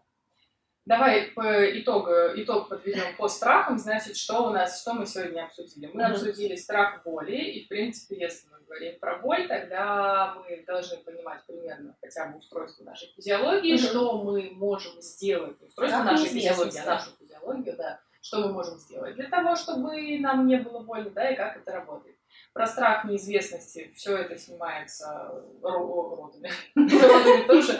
Давай по итогу, итог подведем по страхам. Значит, что у нас, что мы сегодня обсудили? Мы mm-hmm. обсудили страх боли, и, в принципе, если мы говорим про боль, тогда мы должны понимать примерно хотя бы устройство нашей физиологии, mm-hmm. что мы можем сделать, устройство как нашей физиологии, а нашу физиологию, да, что мы можем сделать для того, чтобы нам не было больно, да, и как это работает. Про страх неизвестности все это снимается родами, <laughs> родами тоже,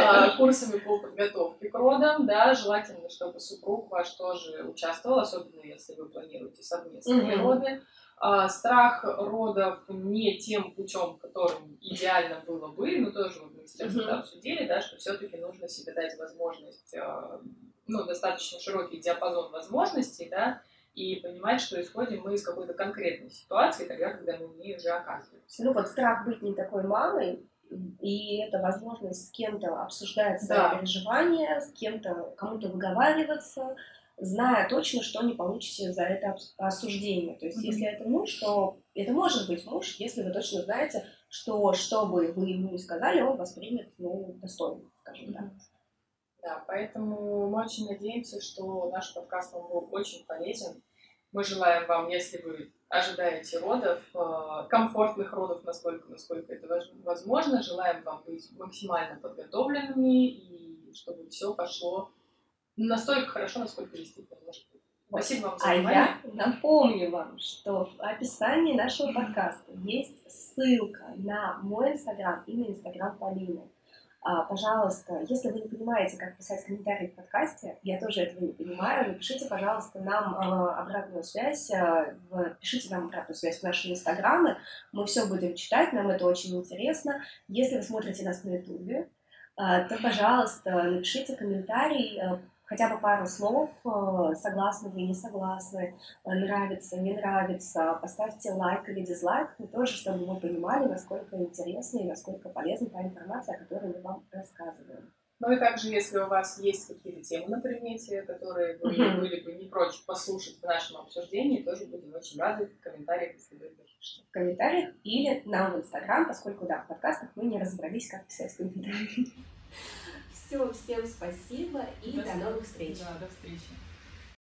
а, курсами по подготовке к родам, да, желательно, чтобы супруг ваш тоже участвовал, особенно если вы планируете совместные роды. А, страх родов не тем путем, которым идеально было бы, но тоже вот мы сейчас это обсудили, да, что все-таки нужно себе дать возможность, а, ну, достаточно широкий диапазон возможностей, да, и понимать, что исходим мы из какой-то конкретной ситуации, тогда, когда мы в ней уже оказываемся.
Ну вот страх быть не такой мамой, и это возможность с кем-то обсуждать свои да. переживания, с кем-то, кому-то выговариваться, зная точно, что не получите за это осуждение. То есть, mm-hmm. если это муж, то это может быть муж, если вы точно знаете, что что бы вы ему не сказали, он воспримет ну, достойно, скажем так. Mm-hmm.
Да, поэтому мы очень надеемся, что наш подкаст вам был очень полезен. Мы желаем вам, если вы ожидаете родов, э, комфортных родов настолько, насколько это возможно. Желаем вам быть максимально подготовленными и чтобы все пошло настолько хорошо, насколько действительно может быть. Спасибо вам за внимание.
А я напомню вам, что в описании нашего подкаста есть ссылка на мой инстаграм и на инстаграм Полины. А, пожалуйста, если вы не понимаете, как писать комментарии в подкасте, я тоже этого не понимаю, напишите, пожалуйста, нам а, обратную связь, а, пишите нам обратную связь в наши инстаграмы, мы все будем читать, нам это очень интересно. Если вы смотрите нас на ютубе, то, пожалуйста, напишите комментарий, хотя бы пару слов, э, согласны вы, не согласны, э, нравится, не нравится, поставьте лайк или дизлайк, но тоже, чтобы мы понимали, насколько интересна и насколько полезна та информация, о которой мы вам рассказываем.
Ну и также, если у вас есть какие-то темы на примете, которые вы mm-hmm. были бы не прочь послушать в нашем обсуждении, тоже будем очень рады в комментариях, если вы
пишете. В комментариях или нам в Инстаграм, поскольку, да, в подкастах мы не разобрались, как писать комментарии. Все, всем спасибо и до, до новых встреч.
Да, до встречи.